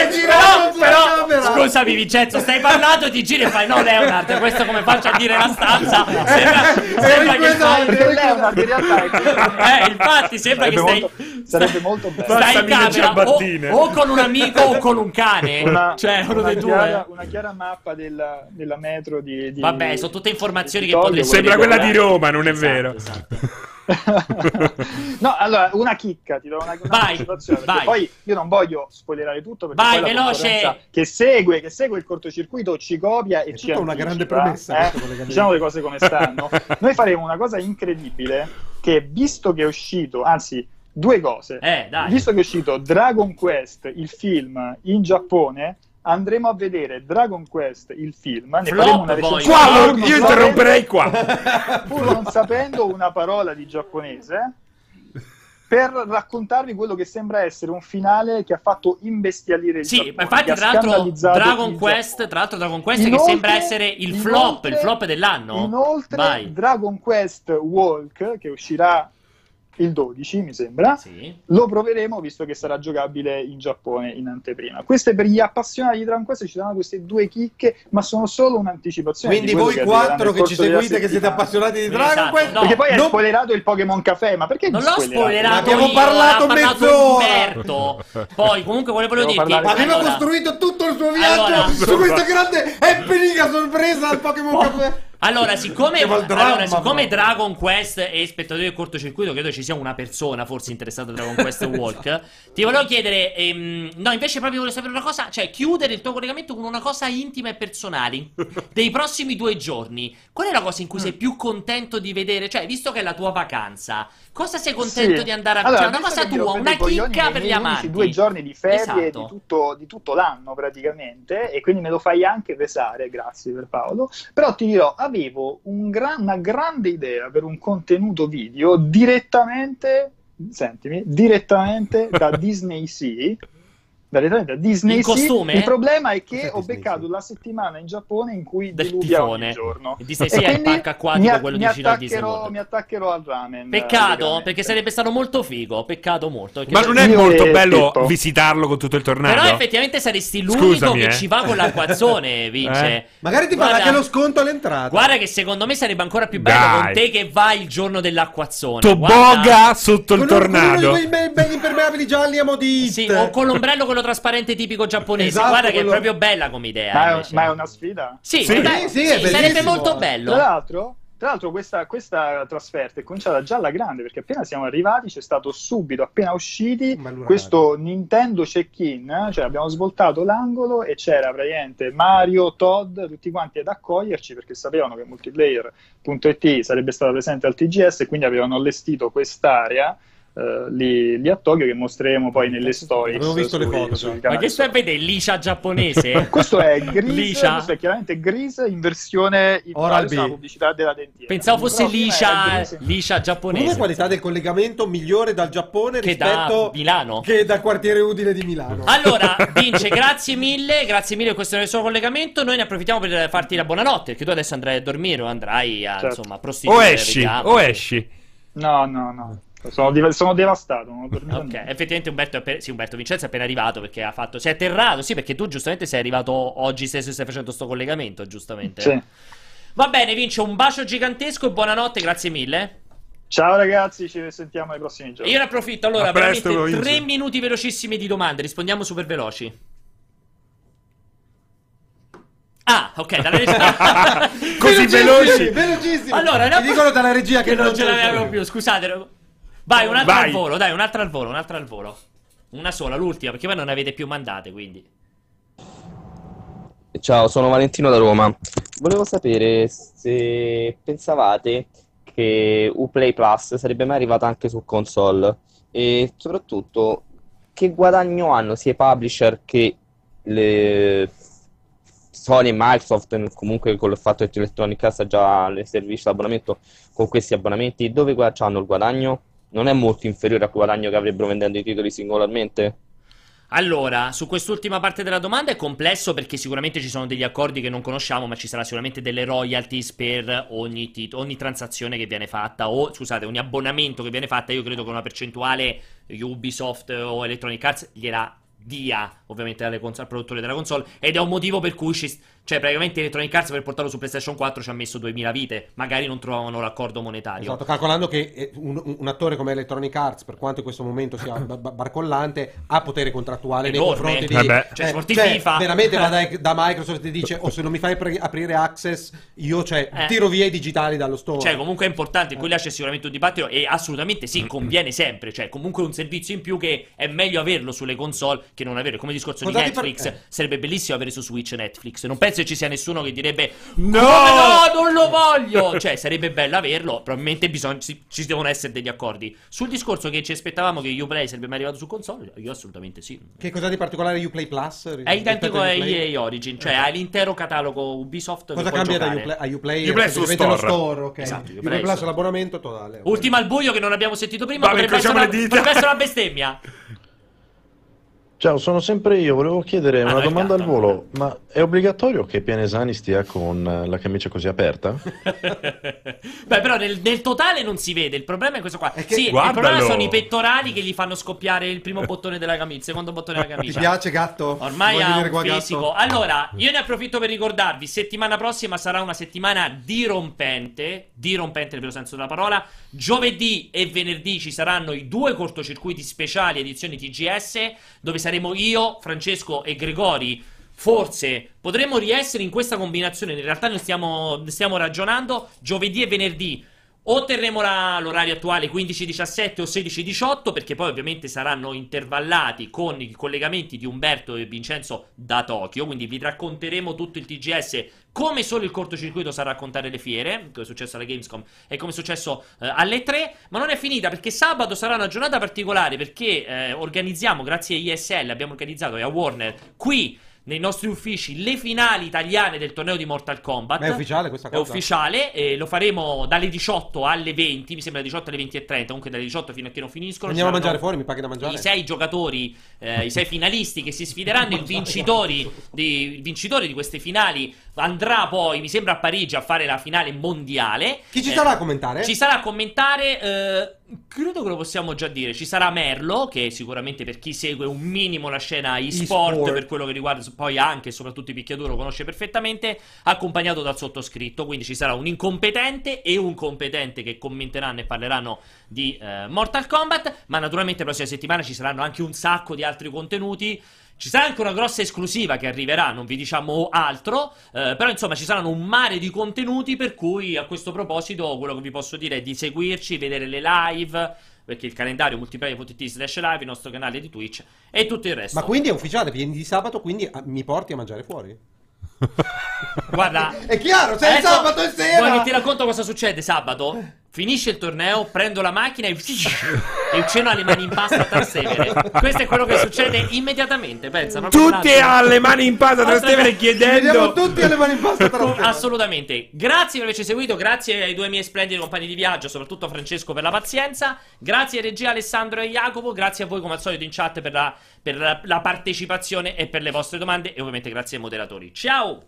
però, però scusami Vincenzo, stai parlando, ti giri e fai no Leonard, questo come faccio a dire la stanza? Sembra, sembra che stai... Perché Leonard in realtà è Eh, infatti sembra che Sarebbe stai... molto- sarebbe molto bello. Stai in camera o, o con un amico o con un cane, Una, cioè uno una dei chiara, due. una chiara mappa della, della metro di, di- Vabbè, sono tutte informazioni di che potresti Sembra quella di che- Roma, non è Esatto, vero. esatto. no, allora una chicca, ti do una, una Vai, vai. Poi io non voglio spoilerare tutto perché Vai, poi la veloce. che segue, che segue il cortocircuito ci copia e È ci tutta una anticipa, grande promessa eh? Diciamo le cose come stanno. Noi faremo una cosa incredibile che visto che è uscito, anzi due cose. Eh, dai. Visto che è uscito Dragon Quest, il film in Giappone, andremo a vedere Dragon Quest, il film. Ne Flop, faremo una recensione. Qua io sapendo- interromperei qua. Pur non sapendo una parola di giapponese, per raccontarvi quello che sembra essere un finale che ha fatto imbestialire il Sì, Giappone. ma infatti che tra l'altro Dragon Quest, tra l'altro Dragon Quest che Inoltre- sembra essere il inoltre- flop, il flop dell'anno. Inoltre, Vai. Dragon Quest Walk, che uscirà il 12, mi sembra, Sì. lo proveremo visto che sarà giocabile in Giappone in anteprima. Queste per gli appassionati di Dragon Quest ci saranno queste due chicche, ma sono solo un'anticipazione. Quindi voi che quattro che ci seguite, che siete appassionati di Dragon esatto, Quest, no. Perché poi hai non- spoilerato il Pokémon Café, ma perché Non l'ho spoilerato? spoilerato Ma abbiamo io, parlato mezz'ora. Poi comunque volevo Devo dirti parlare- Aveva allora, costruito tutto il suo viaggio Allora- su questa grande happening a sorpresa al Pokémon po- Café. Allora, siccome, dramma, allora, siccome. Dragon Quest e spettatori del cortocircuito, credo ci sia una persona forse interessata a Dragon Quest Walk. Ti volevo chiedere, ehm, no, invece proprio volevo sapere una cosa, cioè chiudere il tuo collegamento con una cosa intima e personale dei prossimi due giorni. Qual è la cosa in cui sei più contento di vedere? Cioè, visto che è la tua vacanza, cosa sei contento Sì. di andare a Allora, cioè, una cosa tua, una chicca per gli amanti. due giorni di ferie Esatto. di, tutto, di tutto l'anno praticamente e quindi me lo fai anche pesare, grazie per Paolo. Però ti dirò, avevo un gran- una grande idea per un contenuto video direttamente, sentimi, direttamente da Disney Sea. Direttamente Disney In costume? Il problema è che ho Disney beccato la settimana in Giappone in cui Del tifone. ogni giorno. Il Disney Sea è il parco acquatico, mi a- quello vicino al Disney attaccherò- World. Mi attaccherò al ramen. Peccato, praticamente. perché sarebbe stato molto figo. Peccato molto. Ma non è molto bello Pippo. visitarlo con tutto il tornado? Però effettivamente saresti l'unico Scusami, che eh. ci va con l'acquazzone, Vince. Eh. Magari ti fa anche lo sconto all'entrata. Guarda che secondo me sarebbe ancora più bello Dai. con te che vai il giorno dell'acquazzone. Toboga Guarda- sotto il Con uno- con uno tornado. di quei be- belli impermeabili gialli a modit. Sì, o con l'ombrello quello trasparente tipico giapponese. Esatto, Guarda che quello- è proprio bella come idea. Ma è, ma è una sfida? Sì, Sì. dai, Sì, sì, sarebbe molto Tra bello. l'altro, tra l'altro questa, questa trasferta è cominciata già alla grande perché appena siamo arrivati c'è stato subito, appena usciti, questo Nintendo check-in, cioè abbiamo svoltato l'angolo e c'era praticamente Mario, Todd, tutti quanti ad accoglierci perché sapevano che multiplayer.it sarebbe stato presente al TGS e quindi avevano allestito quest'area eh, lì, lì a Tokyo che mostreremo poi nelle stories. Avevo visto le sui- foto, sui già. Ma che stai a vedere? Liscia giapponese? Questo è Liscia? questo è chiaramente Grease in versione in Oral B. pubblicità della dentiera. Pensavo fosse Però liscia, giapponese. qualità del collegamento migliore dal Giappone Che da rispetto Milano. che dal quartiere Udine di Milano. Allora, Vince, grazie mille, grazie mille per questo suo collegamento. Noi ne approfittiamo per farti la buonanotte, perché tu adesso andrai a dormire o andrai a, Certo. insomma, prostituire. O esci, vediamo. o esci. No, no, no. Sono, div- sono devastato. Non ho dormito Ok, niente. effettivamente Umberto, è appena- sì, Umberto Vincenzo è appena arrivato perché ha fatto. Si è atterrato, sì, perché tu giustamente sei arrivato oggi stesso e stai facendo sto collegamento, giustamente. Sì. Va bene, Vince, un bacio gigantesco e buonanotte, grazie mille. Ciao ragazzi, ci sentiamo nei prossimi giorni. io ne approfitto, allora, presto, veramente tre minuti velocissimi di domande, rispondiamo super veloci. Ah, ok, dalla regia. Così veloci. velocissimi. Allora, Ti dicono dalla regia che, che non ce l'avevamo più, scusate. Vai, un'altra Vai. al volo, dai, un'altra al volo, un'altra al volo. Una sola, l'ultima, perché poi non ne avete più mandate, quindi. Ciao, sono Valentino da Roma. Volevo sapere se pensavate che Uplay Plus sarebbe mai arrivato anche su console e soprattutto che guadagno hanno sia i publisher che le Sony e Microsoft, comunque con il fatto che Electronic Arts ha già le servizi d'abbonamento con questi abbonamenti, dove hanno il guadagno? Non è molto inferiore al guadagno che avrebbero vendendo i titoli singolarmente? Allora, su quest'ultima parte della domanda è complesso perché sicuramente ci sono degli accordi che non conosciamo, ma ci sarà sicuramente delle royalties per ogni, tit- ogni transazione che viene fatta o, scusate, ogni abbonamento che viene fatta. Io credo che una percentuale Ubisoft o Electronic Arts gliela dia ovviamente cons- al produttore della console ed è un motivo per cui ci, cioè praticamente Electronic Arts per portarlo su PlayStation 4 ci ha messo 2000 vite magari non trovavano l'accordo monetario Esatto, calcolando che eh, un, un attore come Electronic Arts, per quanto in questo momento sia ba- barcollante, ha potere contrattuale nei Enorme. confronti di... Vabbè. Cioè, sporti cioè, FIFA. veramente va da, da Microsoft e dice, o se non mi fai pre- aprire Access, io cioè, Eh. tiro via i digitali dallo store. Cioè, comunque è importante, qui là c'è sicuramente un dibattito e assolutamente sì, conviene sempre, cioè comunque un servizio in più che è meglio averlo sulle console che non avere, come discorso Cosa di Netflix, eh. sarebbe bellissimo avere su Switch Netflix, non penso che ci sia nessuno che direbbe No! "Come no, non lo voglio, cioè sarebbe bello averlo, probabilmente bisogna, ci, ci devono essere degli accordi. Sul discorso che ci aspettavamo che Uplay sarebbe mai arrivato su console, io assolutamente sì. Che cosa di particolare Uplay Plus? È identico a? EA Origin, cioè hai l'intero catalogo Ubisoft Cosa cambia da. Uplay? A Uplay, Uplay è lo store, ok. Esatto, Uplay, Uplay Plus è l'abbonamento totale. Ultima al buio che non abbiamo sentito prima, Vabbè, potrebbe essere, una, potrebbe essere una bestemmia. Ciao, sono sempre io. Volevo chiedere Ah, una il domanda al volo. Ma è obbligatorio che Pianesani stia con eh, la camicia così aperta? Beh, però nel, nel totale non si vede. Il problema è questo qua. È che- sì, il Guardalo. problema sono i pettorali che gli fanno scoppiare il primo bottone della camicia, il secondo bottone della Ti camicia. piace gatto? Ormai ha un fisico. Allora, io ne approfitto per ricordarvi: settimana prossima sarà una settimana dirompente. Dirompente nel vero senso della parola. Giovedì e venerdì ci saranno i due cortocircuiti speciali edizioni TGS, dove saremo io, Francesco e Gregori Forse potremmo riessere in questa combinazione. In realtà ne stiamo, stiamo ragionando giovedì e venerdì. O terremo la- l'orario attuale 15-17 o 16-18, perché poi ovviamente saranno intervallati con i collegamenti di Umberto e Vincenzo da Tokyo. Quindi vi racconteremo tutto il TGS come solo il cortocircuito sa raccontare le fiere, come è successo alla Gamescom e come è successo eh, alle 3. Ma non è finita perché sabato sarà una giornata particolare perché eh, organizziamo, grazie a ISL, abbiamo organizzato e a Warner qui nei nostri uffici le finali italiane del torneo di Mortal Kombat. Ma è ufficiale questa È cosa? ufficiale e lo faremo dalle 18 alle 20, mi sembra dalle 18 alle 20 e 30, comunque dalle 18 fino a che non finiscono. Andiamo a mangiare fuori, mi paghi da mangiare? I sei giocatori, eh, i sei finalisti che si sfideranno, il vincitori di, il vincitore di queste finali andrà poi, mi sembra a Parigi, a fare la finale mondiale. Chi ci Eh, sarà a commentare? Ci sarà a commentare, eh, credo che lo possiamo già dire. Ci sarà Merlo, che sicuramente per chi segue un minimo la scena e-sport, E-sport. per quello che riguarda poi anche e soprattutto i picchiaduro, lo conosce perfettamente, accompagnato dal sottoscritto. Quindi ci sarà un incompetente e un competente che commenteranno e parleranno di eh, Mortal Kombat. Ma naturalmente la prossima settimana ci saranno anche un sacco di altri contenuti. Ci sarà anche una grossa esclusiva che arriverà, non vi diciamo altro, eh, però insomma ci saranno un mare di contenuti per cui a questo proposito quello che vi posso dire è di seguirci, vedere le live, perché il calendario multiplayer.it slash live, il nostro canale di Twitch e tutto il resto. Ma quindi è ufficiale, vieni di sabato, quindi ah, mi porti a mangiare fuori? Guarda, È chiaro, sei adesso sabato e sera! Vuoi che ti racconto cosa succede sabato? Finisce il torneo, prendo la macchina e, e uccello ha le mani in pasta a Trastevere. Questo è quello che succede immediatamente, pensa. Tutti alle mani in pasta, Trastevere Vediamo chiedendo... tutti alle mani in pasta tra l'altro. Assolutamente. Grazie per averci seguito, grazie ai due miei splendidi compagni di viaggio, soprattutto a Francesco per la pazienza. Grazie a regia Alessandro e Jacopo, grazie a voi come al solito in chat per la, per la- la partecipazione e per le vostre domande e ovviamente grazie ai moderatori. Ciao!